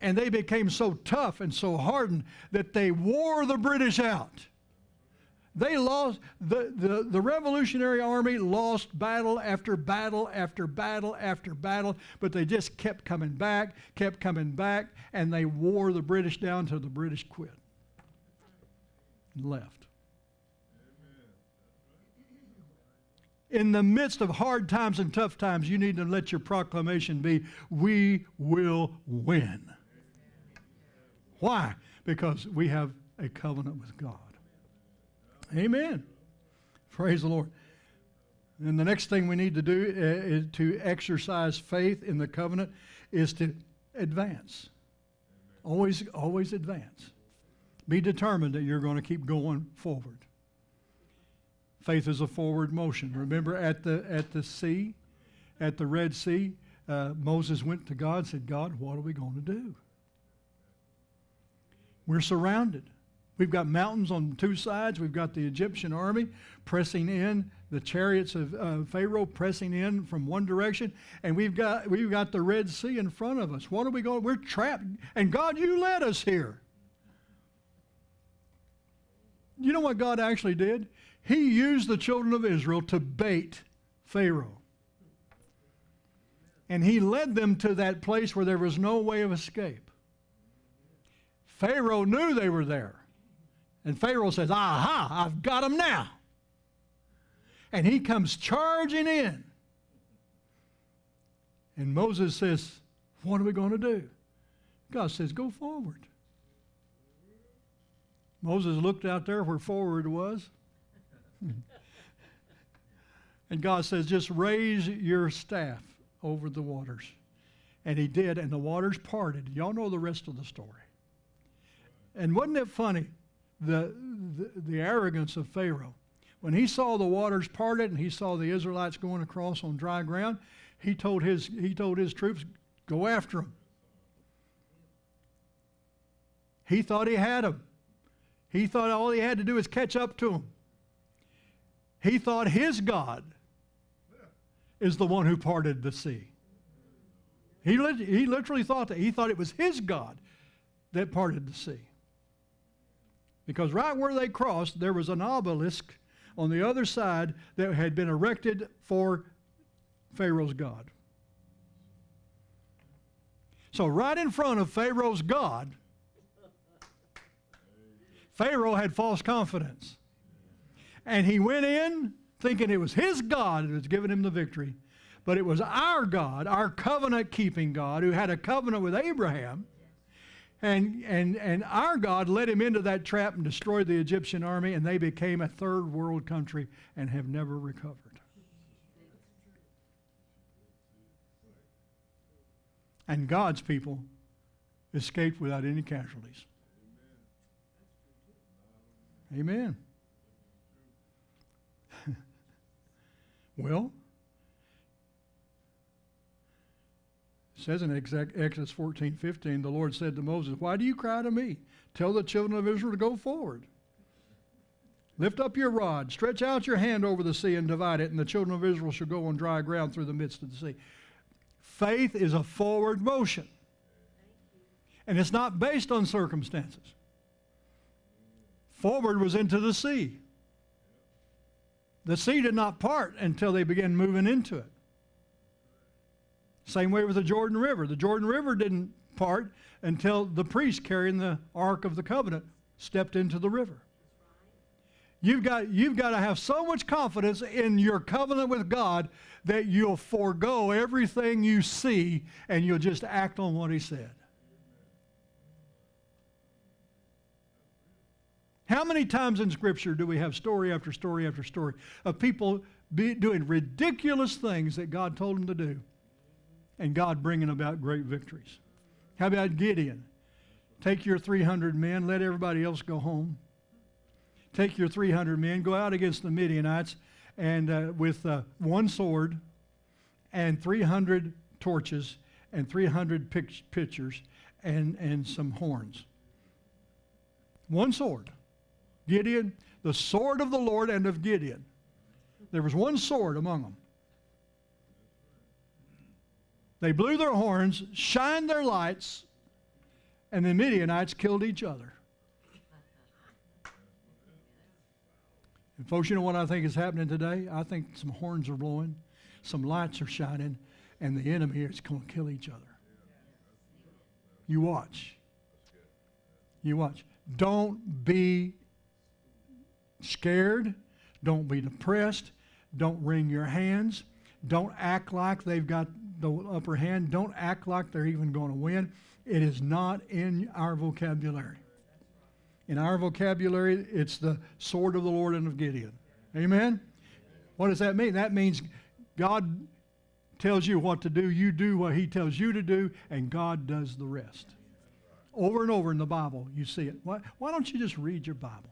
And they became so tough and so hardened that they wore the British out. They lost, the, the, the Revolutionary Army lost battle after battle after battle after battle, but they just kept coming back, kept coming back, and they wore the British down until the British quit and left. in the midst of hard times and tough times, you need to let your proclamation be, We will win. Why? Because we have a covenant with God. Amen. Praise the Lord. And the next thing we need to do uh, is to exercise faith in the covenant is to advance. Always, always advance. Be determined that you're going to keep going forward. Faith is a forward motion. Remember at the at the sea, at the Red Sea, uh, Moses went to God and said, God, what are we going to do? We're surrounded. We've got mountains on two sides. We've got the Egyptian army pressing in, the chariots of uh, Pharaoh pressing in from one direction, and we've got we've got the Red Sea in front of us. What are we going? We're trapped, and God, you led us here. You know what God actually did? He used the children of Israel to bait Pharaoh. And he led them to that place where there was no way of escape. Pharaoh knew they were there. And Pharaoh says, Aha, I've got them now. And he comes charging in. And Moses says, What are we going to do? God says, Go forward. Moses looked out there where forward was. and God says, Just raise your staff over the waters. And he did, and the waters parted. Y'all know the rest of the story. And wasn't it funny? The, the, the arrogance of Pharaoh. When he saw the waters parted and he saw the Israelites going across on dry ground, he told his, he told his troops, Go after them. He thought he had them. He thought all he had to do was catch up to them. He thought his God is the one who parted the sea. He, he literally thought that. He thought it was his God that parted the sea. Because right where they crossed, there was an obelisk on the other side that had been erected for Pharaoh's God. So, right in front of Pharaoh's God, Pharaoh had false confidence. And he went in thinking it was his God that was giving him the victory. But it was our God, our covenant keeping God, who had a covenant with Abraham. And, and, and our God led him into that trap and destroyed the Egyptian army, and they became a third world country and have never recovered. And God's people escaped without any casualties. Amen. well, it says in Exodus 14 15, the Lord said to Moses, Why do you cry to me? Tell the children of Israel to go forward. Lift up your rod, stretch out your hand over the sea and divide it, and the children of Israel shall go on dry ground through the midst of the sea. Faith is a forward motion, and it's not based on circumstances forward was into the sea. The sea did not part until they began moving into it. Same way with the Jordan River. The Jordan River didn't part until the priest carrying the Ark of the Covenant stepped into the river. You've got, you've got to have so much confidence in your covenant with God that you'll forego everything you see and you'll just act on what He said. How many times in Scripture do we have story after story after story of people be, doing ridiculous things that God told them to do and God bringing about great victories? How about Gideon? Take your 300 men, let everybody else go home. Take your 300 men, go out against the Midianites and uh, with uh, one sword and 300 torches and 300 pitchers and, and some horns. One sword. Gideon, the sword of the Lord and of Gideon. There was one sword among them. They blew their horns, shined their lights, and the Midianites killed each other. And folks, you know what I think is happening today? I think some horns are blowing, some lights are shining, and the enemy is going to kill each other. You watch. You watch. Don't be scared. Don't be depressed. Don't wring your hands. Don't act like they've got the upper hand. Don't act like they're even going to win. It is not in our vocabulary. In our vocabulary, it's the sword of the Lord and of Gideon. Amen? What does that mean? That means God tells you what to do, you do what He tells you to do, and God does the rest. Over and over in the Bible, you see it. Why, why don't you just read your Bible?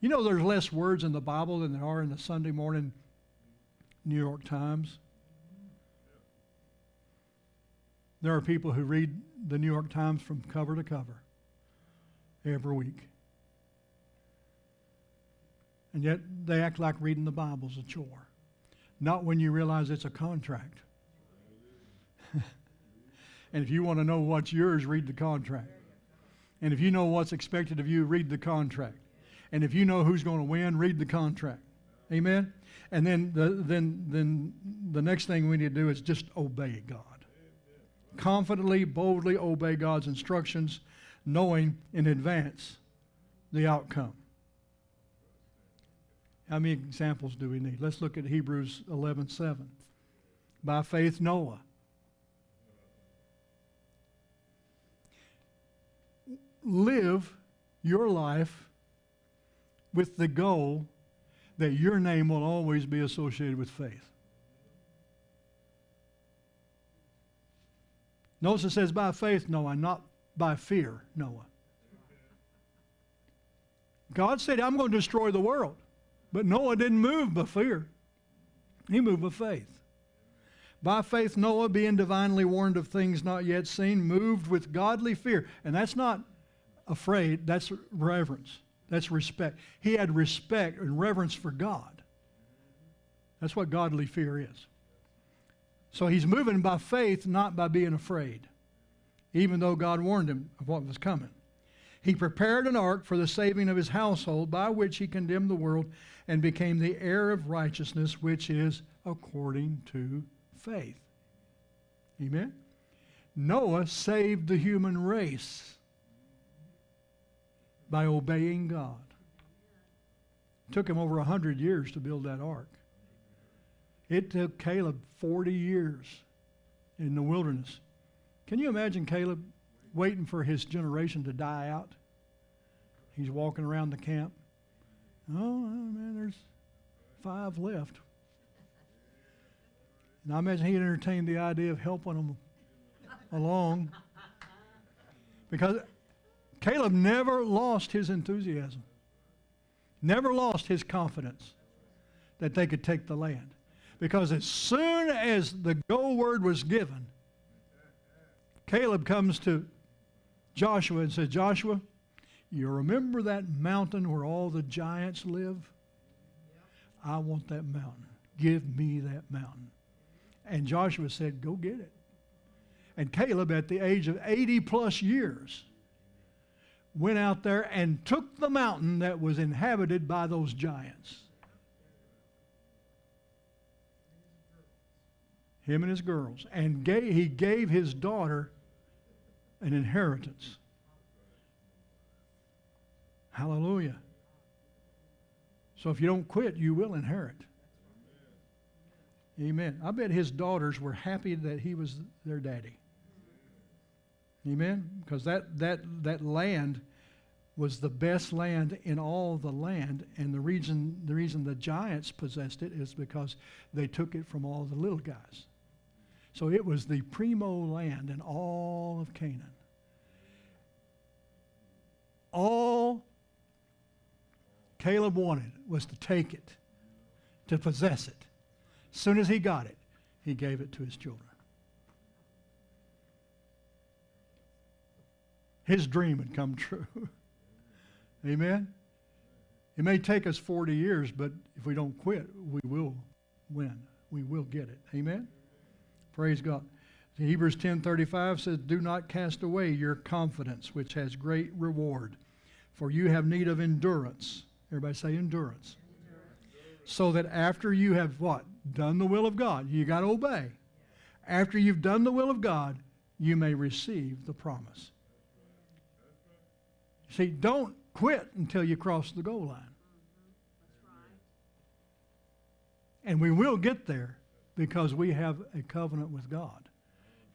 You know, there's less words in the Bible than there are in the Sunday morning New York Times. There are people who read the New York Times from cover to cover every week. And yet they act like reading the Bible is a chore. Not when you realize it's a contract. and if you want to know what's yours, read the contract. And if you know what's expected of you, read the contract. And if you know who's going to win, read the contract. Amen? And then the, then, then the next thing we need to do is just obey God. Confidently, boldly obey God's instructions, knowing in advance the outcome. How many examples do we need? Let's look at Hebrews 11 7. By faith, Noah. Live your life with the goal that your name will always be associated with faith. Notice it says, by faith, Noah, not by fear, Noah. God said, I'm going to destroy the world. But Noah didn't move by fear, he moved by faith. By faith, Noah, being divinely warned of things not yet seen, moved with godly fear. And that's not afraid, that's reverence. That's respect. He had respect and reverence for God. That's what godly fear is. So he's moving by faith, not by being afraid, even though God warned him of what was coming. He prepared an ark for the saving of his household, by which he condemned the world and became the heir of righteousness, which is according to faith. Amen? Noah saved the human race by obeying God. It took him over a hundred years to build that ark. It took Caleb 40 years in the wilderness. Can you imagine Caleb waiting for his generation to die out? He's walking around the camp. Oh, man, there's five left. And I imagine he entertained the idea of helping them along. Because Caleb never lost his enthusiasm, never lost his confidence that they could take the land. Because as soon as the go word was given, Caleb comes to Joshua and says, Joshua, you remember that mountain where all the giants live? I want that mountain. Give me that mountain. And Joshua said, Go get it. And Caleb, at the age of 80 plus years, went out there and took the mountain that was inhabited by those giants. Him and his girls. And gave, he gave his daughter an inheritance. Hallelujah. So if you don't quit, you will inherit. Amen. I bet his daughters were happy that he was their daddy. Amen. Because that, that, that land was the best land in all the land, and the reason the reason the giants possessed it is because they took it from all the little guys. So it was the primo land in all of Canaan. All Caleb wanted was to take it, to possess it. As soon as he got it, he gave it to his children. His dream had come true. Amen? It may take us 40 years, but if we don't quit, we will win. We will get it. Amen? Praise God. Hebrews 10:35 says, "Do not cast away your confidence, which has great reward, for you have need of endurance." Everybody say endurance. So that after you have what? Done the will of God. You got to obey. After you've done the will of God, you may receive the promise. See, don't quit until you cross the goal line. And we will get there because we have a covenant with God.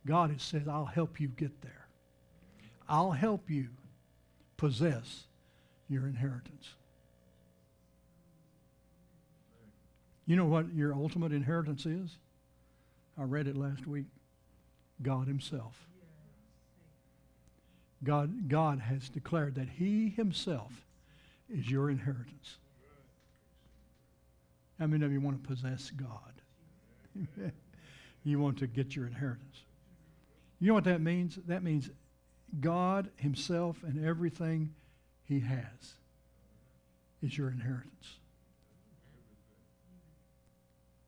God has said, I'll help you get there. I'll help you possess your inheritance. You know what your ultimate inheritance is? I read it last week. God Himself. God, God has declared that He Himself is your inheritance. How many of you want to possess God? you want to get your inheritance. You know what that means? That means God Himself and everything He has is your inheritance.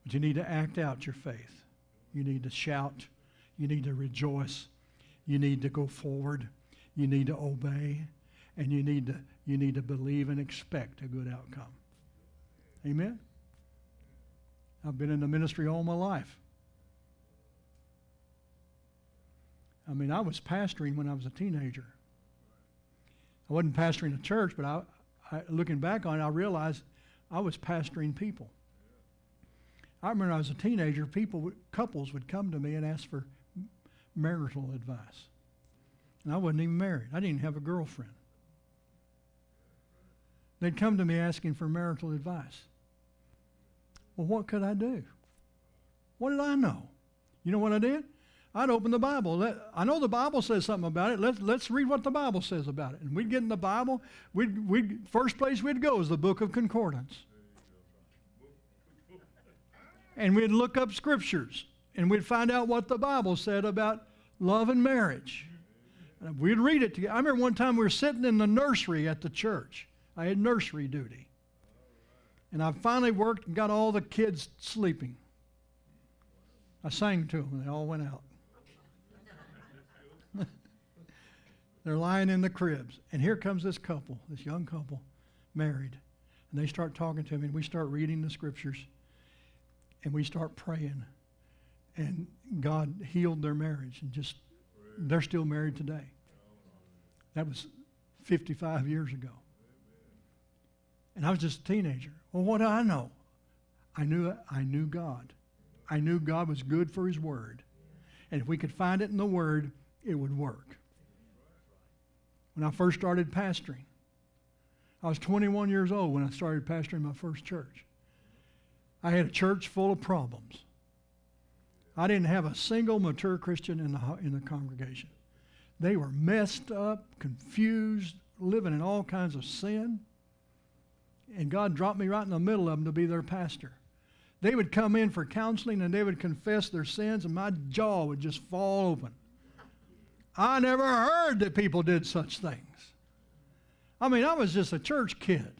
But you need to act out your faith. You need to shout. You need to rejoice. You need to go forward. You need to obey. And you need to, you need to believe and expect a good outcome. Amen? I've been in the ministry all my life. I mean, I was pastoring when I was a teenager. I wasn't pastoring a church, but I, I, looking back on it, I realized I was pastoring people. I remember I was a teenager, people, couples would come to me and ask for marital advice. And I wasn't even married. I didn't have a girlfriend. They'd come to me asking for marital advice. Well, what could I do? What did I know? You know what I did? I'd open the Bible. Let, I know the Bible says something about it. Let's, let's read what the Bible says about it. And we'd get in the Bible. We'd, we'd, first place we'd go is the book of concordance. And we'd look up scriptures and we'd find out what the Bible said about love and marriage. And we'd read it together. I remember one time we were sitting in the nursery at the church. I had nursery duty. And I finally worked and got all the kids sleeping. I sang to them, they all went out. They're lying in the cribs. And here comes this couple, this young couple, married. And they start talking to me, and we start reading the scriptures, and we start praying. And God healed their marriage, and just, they're still married today. That was 55 years ago. And I was just a teenager. Well, what do I know? I knew, I knew God. I knew God was good for His Word. And if we could find it in the Word, it would work. When I first started pastoring, I was 21 years old when I started pastoring my first church. I had a church full of problems. I didn't have a single mature Christian in the, in the congregation. They were messed up, confused, living in all kinds of sin and God dropped me right in the middle of them to be their pastor. They would come in for counseling and they would confess their sins, and my jaw would just fall open. I never heard that people did such things. I mean, I was just a church kid.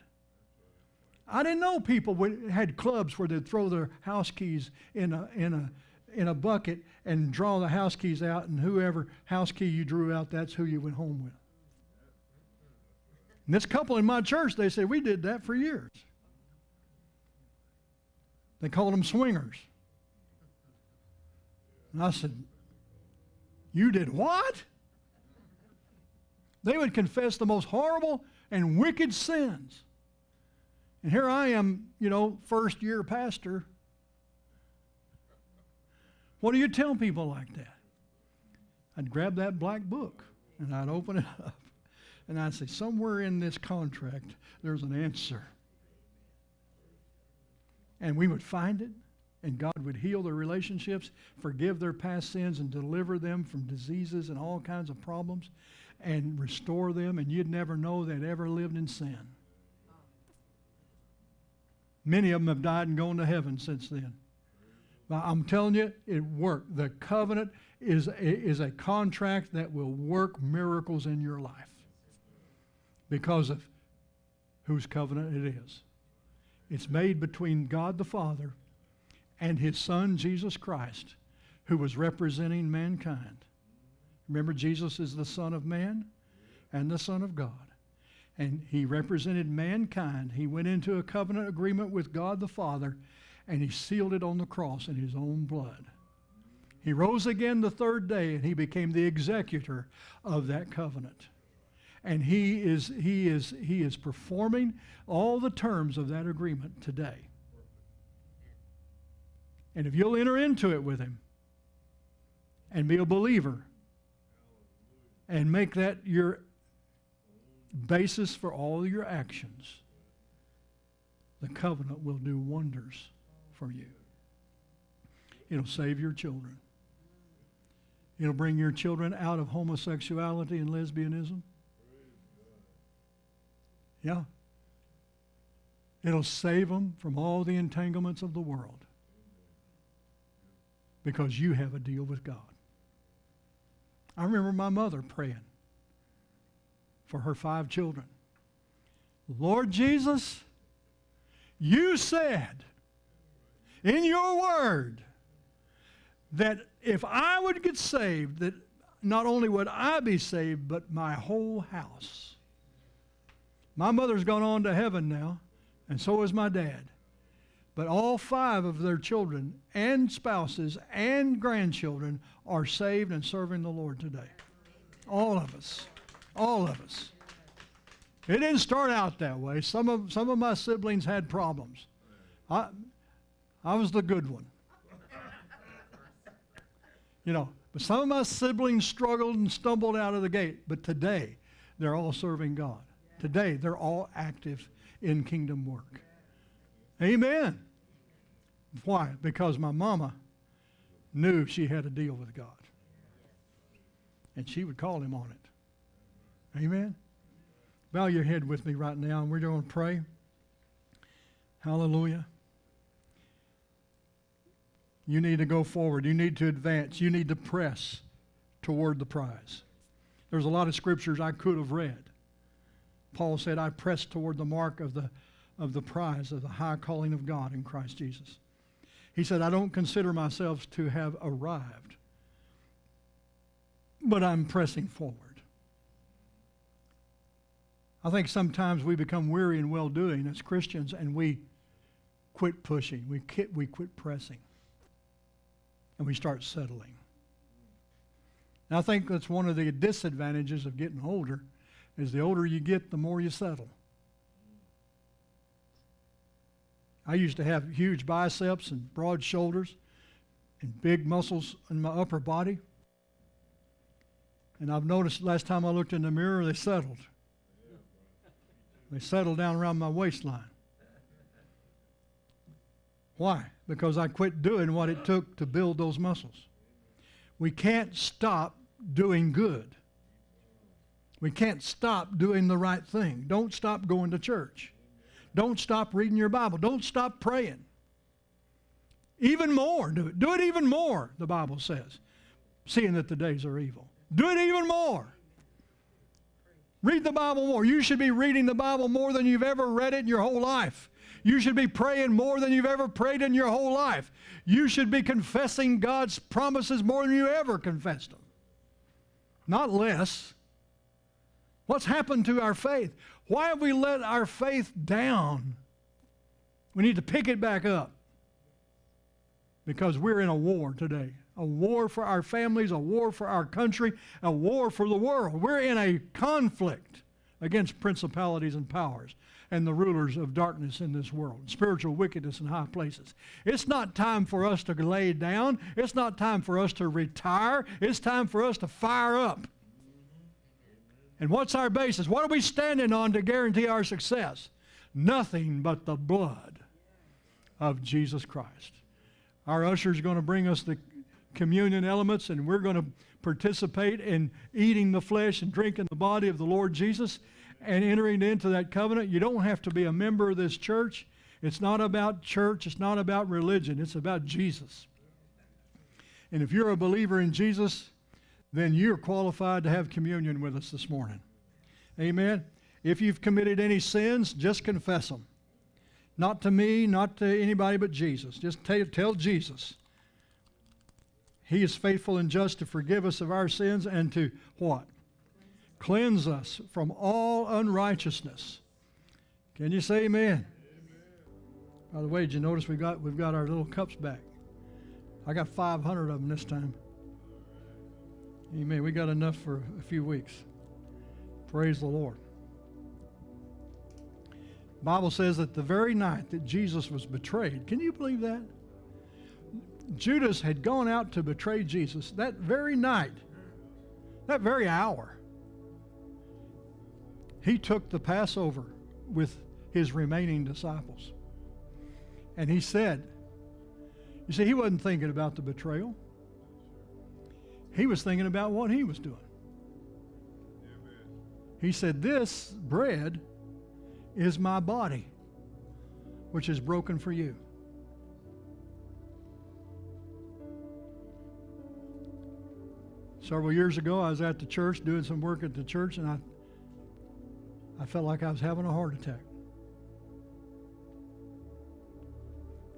I didn't know people would, had clubs where they'd throw their house keys in a, in, a, in a bucket and draw the house keys out, and whoever house key you drew out, that's who you went home with. And this couple in my church, they said, we did that for years. They called them swingers. And I said, You did what? They would confess the most horrible and wicked sins. And here I am, you know, first year pastor. What do you tell people like that? I'd grab that black book and I'd open it up and I'd say, somewhere in this contract, there's an answer. And we would find it, and God would heal their relationships, forgive their past sins, and deliver them from diseases and all kinds of problems, and restore them, and you'd never know they'd ever lived in sin. Many of them have died and gone to heaven since then. But I'm telling you, it worked. The covenant is a, is a contract that will work miracles in your life because of whose covenant it is. It's made between God the Father and his Son, Jesus Christ, who was representing mankind. Remember, Jesus is the Son of man and the Son of God. And he represented mankind. He went into a covenant agreement with God the Father and he sealed it on the cross in his own blood. He rose again the third day and he became the executor of that covenant and he is, he, is, he is performing all the terms of that agreement today. And if you'll enter into it with him and be a believer and make that your basis for all your actions, the covenant will do wonders for you. It'll save your children. It'll bring your children out of homosexuality and lesbianism. Yeah. It'll save them from all the entanglements of the world because you have a deal with God. I remember my mother praying for her five children. Lord Jesus, you said in your word that if I would get saved, that not only would I be saved, but my whole house. My mother's gone on to heaven now, and so is my dad. But all five of their children and spouses and grandchildren are saved and serving the Lord today. All of us. All of us. It didn't start out that way. Some of, some of my siblings had problems. I, I was the good one. You know, but some of my siblings struggled and stumbled out of the gate. But today, they're all serving God. Today, they're all active in kingdom work. Amen. Why? Because my mama knew she had a deal with God. And she would call him on it. Amen. Bow your head with me right now, and we're going to pray. Hallelujah. You need to go forward. You need to advance. You need to press toward the prize. There's a lot of scriptures I could have read. Paul said, I press toward the mark of the, of the prize of the high calling of God in Christ Jesus. He said, I don't consider myself to have arrived, but I'm pressing forward. I think sometimes we become weary in well doing as Christians and we quit pushing, we quit, we quit pressing, and we start settling. And I think that's one of the disadvantages of getting older is the older you get, the more you settle. I used to have huge biceps and broad shoulders and big muscles in my upper body. And I've noticed last time I looked in the mirror, they settled. They settled down around my waistline. Why? Because I quit doing what it took to build those muscles. We can't stop doing good. We can't stop doing the right thing. Don't stop going to church. Don't stop reading your Bible. Don't stop praying. Even more. Do it. Do it even more, the Bible says, seeing that the days are evil. Do it even more. Read the Bible more. You should be reading the Bible more than you've ever read it in your whole life. You should be praying more than you've ever prayed in your whole life. You should be confessing God's promises more than you ever confessed them. Not less. What's happened to our faith? Why have we let our faith down? We need to pick it back up because we're in a war today. A war for our families, a war for our country, a war for the world. We're in a conflict against principalities and powers and the rulers of darkness in this world, spiritual wickedness in high places. It's not time for us to lay down. It's not time for us to retire. It's time for us to fire up. And what's our basis? What are we standing on to guarantee our success? Nothing but the blood of Jesus Christ. Our usher is going to bring us the communion elements, and we're going to participate in eating the flesh and drinking the body of the Lord Jesus and entering into that covenant. You don't have to be a member of this church. It's not about church, it's not about religion, it's about Jesus. And if you're a believer in Jesus, then you're qualified to have communion with us this morning. Amen. If you've committed any sins, just confess them. Not to me, not to anybody but Jesus. Just tell, tell Jesus. He is faithful and just to forgive us of our sins and to what? Cleanse us from all unrighteousness. Can you say amen? amen? By the way, did you notice we got we've got our little cups back? I got 500 of them this time. Amen. We got enough for a few weeks. Praise the Lord. Bible says that the very night that Jesus was betrayed, can you believe that? Judas had gone out to betray Jesus that very night, that very hour. He took the Passover with his remaining disciples. And he said, You see, he wasn't thinking about the betrayal. He was thinking about what he was doing. He said, This bread is my body, which is broken for you. Several years ago, I was at the church doing some work at the church, and I, I felt like I was having a heart attack.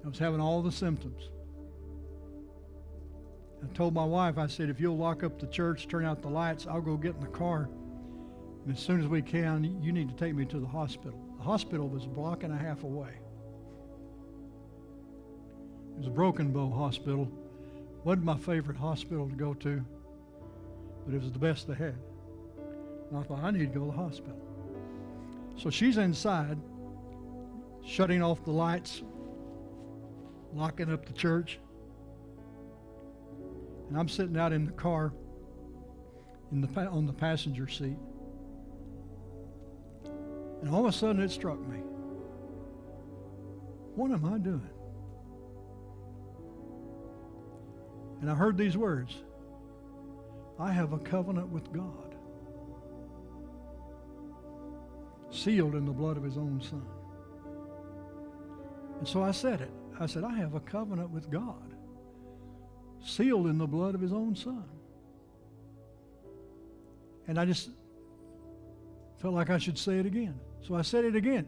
I was having all the symptoms. I told my wife, I said, if you'll lock up the church, turn out the lights, I'll go get in the car. And as soon as we can, you need to take me to the hospital. The hospital was a block and a half away. It was a Broken Bow Hospital. Wasn't my favorite hospital to go to, but it was the best they had. And I thought, I need to go to the hospital. So she's inside, shutting off the lights, locking up the church. And I'm sitting out in the car in the, on the passenger seat. And all of a sudden it struck me. What am I doing? And I heard these words I have a covenant with God, sealed in the blood of his own son. And so I said it. I said, I have a covenant with God, sealed in the blood of his own son. And I just felt like I should say it again. So I said it again.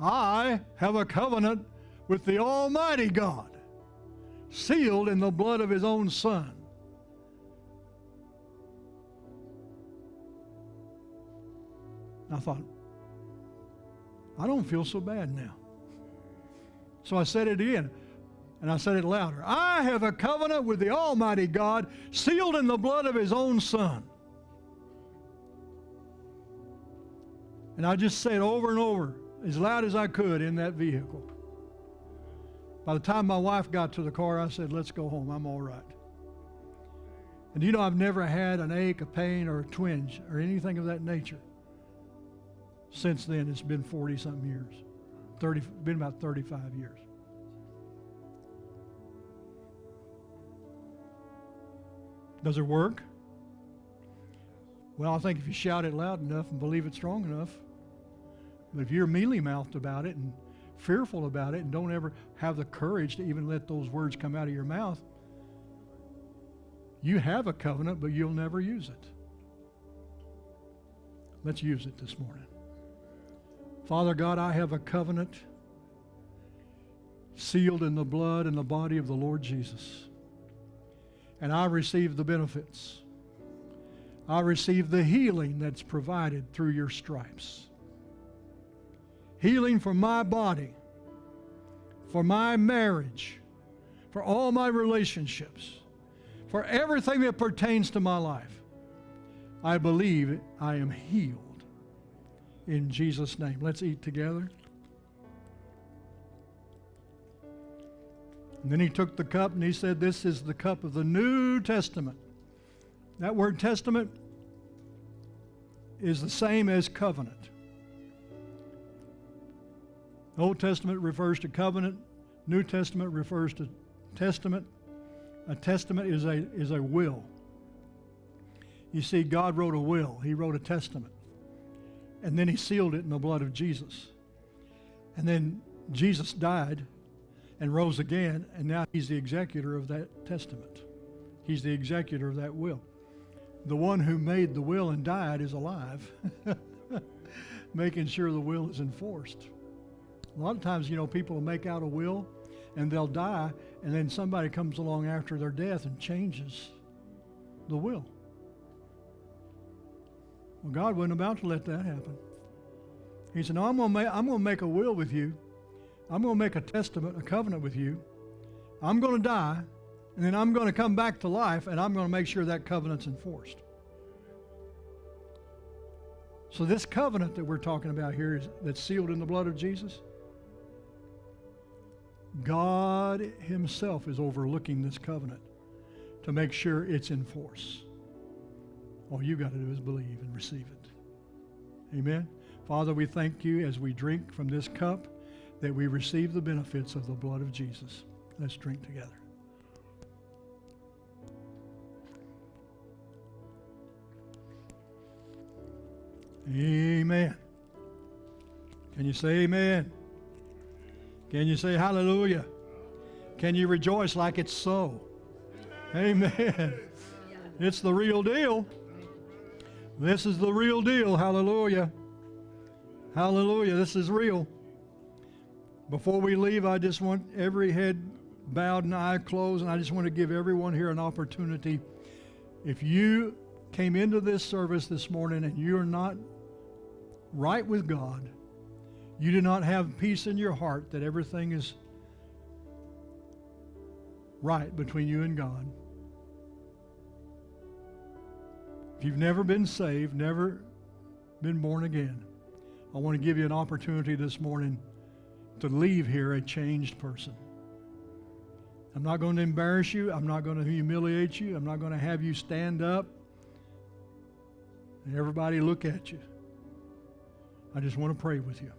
I have a covenant with the Almighty God, sealed in the blood of his own son. I thought, I don't feel so bad now. So I said it again, and I said it louder. I have a covenant with the Almighty God, sealed in the blood of His own Son. And I just said over and over, as loud as I could in that vehicle. By the time my wife got to the car, I said, Let's go home. I'm all right. And you know, I've never had an ache, a pain, or a twinge, or anything of that nature. Since then, it's been 40 something years. 30, been about 35 years. Does it work? Well, I think if you shout it loud enough and believe it strong enough. But if you're mealy mouthed about it and fearful about it and don't ever have the courage to even let those words come out of your mouth, you have a covenant, but you'll never use it. Let's use it this morning. Father God, I have a covenant sealed in the blood and the body of the Lord Jesus. And I receive the benefits. I receive the healing that's provided through your stripes. Healing for my body, for my marriage, for all my relationships, for everything that pertains to my life. I believe I am healed in Jesus' name. Let's eat together. And then he took the cup and he said, This is the cup of the New Testament. That word testament is the same as covenant. Old Testament refers to covenant, New Testament refers to testament. A testament is a, is a will. You see, God wrote a will, He wrote a testament and then he sealed it in the blood of Jesus. And then Jesus died and rose again, and now he's the executor of that testament. He's the executor of that will. The one who made the will and died is alive, making sure the will is enforced. A lot of times, you know, people will make out a will and they'll die, and then somebody comes along after their death and changes the will. Well, God wasn't about to let that happen. He said, No, I'm going to make, make a will with you. I'm going to make a testament, a covenant with you. I'm going to die, and then I'm going to come back to life, and I'm going to make sure that covenant's enforced. So, this covenant that we're talking about here is that's sealed in the blood of Jesus. God Himself is overlooking this covenant to make sure it's in force. All you got to do is believe and receive it. Amen. Father, we thank you as we drink from this cup that we receive the benefits of the blood of Jesus. Let's drink together. Amen. Can you say amen? Can you say hallelujah? Can you rejoice like it's so? Amen. It's the real deal. This is the real deal. Hallelujah. Hallelujah. This is real. Before we leave, I just want every head bowed and eye closed, and I just want to give everyone here an opportunity. If you came into this service this morning and you're not right with God, you do not have peace in your heart that everything is right between you and God. If you've never been saved, never been born again, I want to give you an opportunity this morning to leave here a changed person. I'm not going to embarrass you. I'm not going to humiliate you. I'm not going to have you stand up and everybody look at you. I just want to pray with you.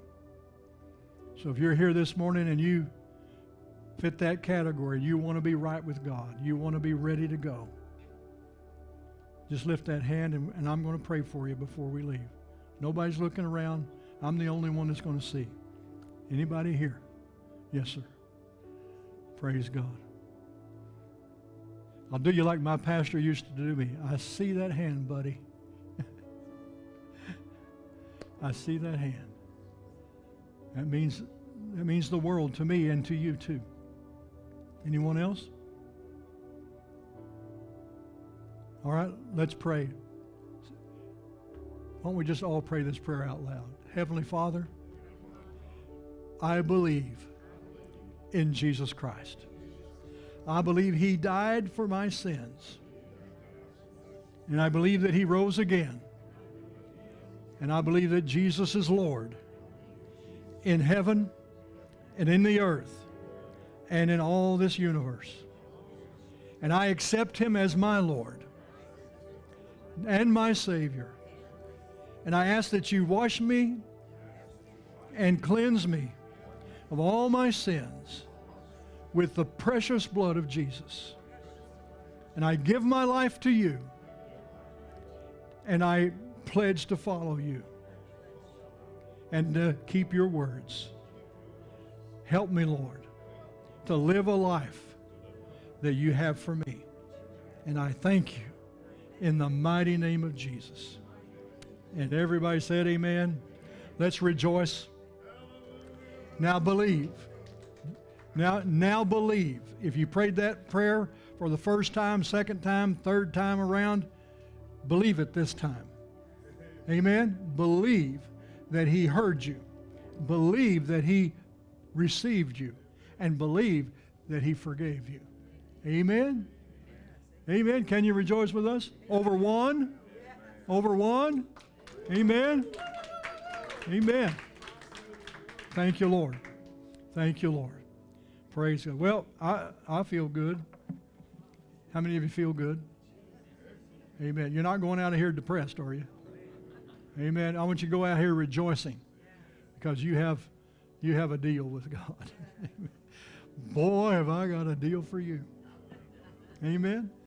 So if you're here this morning and you fit that category, you want to be right with God, you want to be ready to go, just lift that hand and, and I'm going to pray for you before we leave. Nobody's looking around. I'm the only one that's going to see. Anybody here? Yes, sir. Praise God. I'll do you like my pastor used to do me. I see that hand, buddy. I see that hand. That means that means the world to me and to you too. Anyone else? All right, let's pray. Why don't we just all pray this prayer out loud? Heavenly Father, I believe in Jesus Christ. I believe He died for my sins. And I believe that He rose again. And I believe that Jesus is Lord in heaven and in the earth and in all this universe. And I accept Him as my Lord and my Savior. And I ask that you wash me and cleanse me of all my sins with the precious blood of Jesus. And I give my life to you. And I pledge to follow you and to keep your words. Help me, Lord, to live a life that you have for me. And I thank you in the mighty name of Jesus. And everybody said, Amen. Let's rejoice. Now believe. Now, now believe. If you prayed that prayer for the first time, second time, third time around, believe it this time. Amen. Believe that He heard you. Believe that He received you. And believe that He forgave you. Amen. Amen. Can you rejoice with us? Over one? Over one? Amen. Amen. Thank you, Lord. Thank you, Lord. Praise God. Well, I, I feel good. How many of you feel good? Amen. You're not going out of here depressed, are you? Amen. I want you to go out here rejoicing because you have you have a deal with God. Boy, have I got a deal for you. Amen.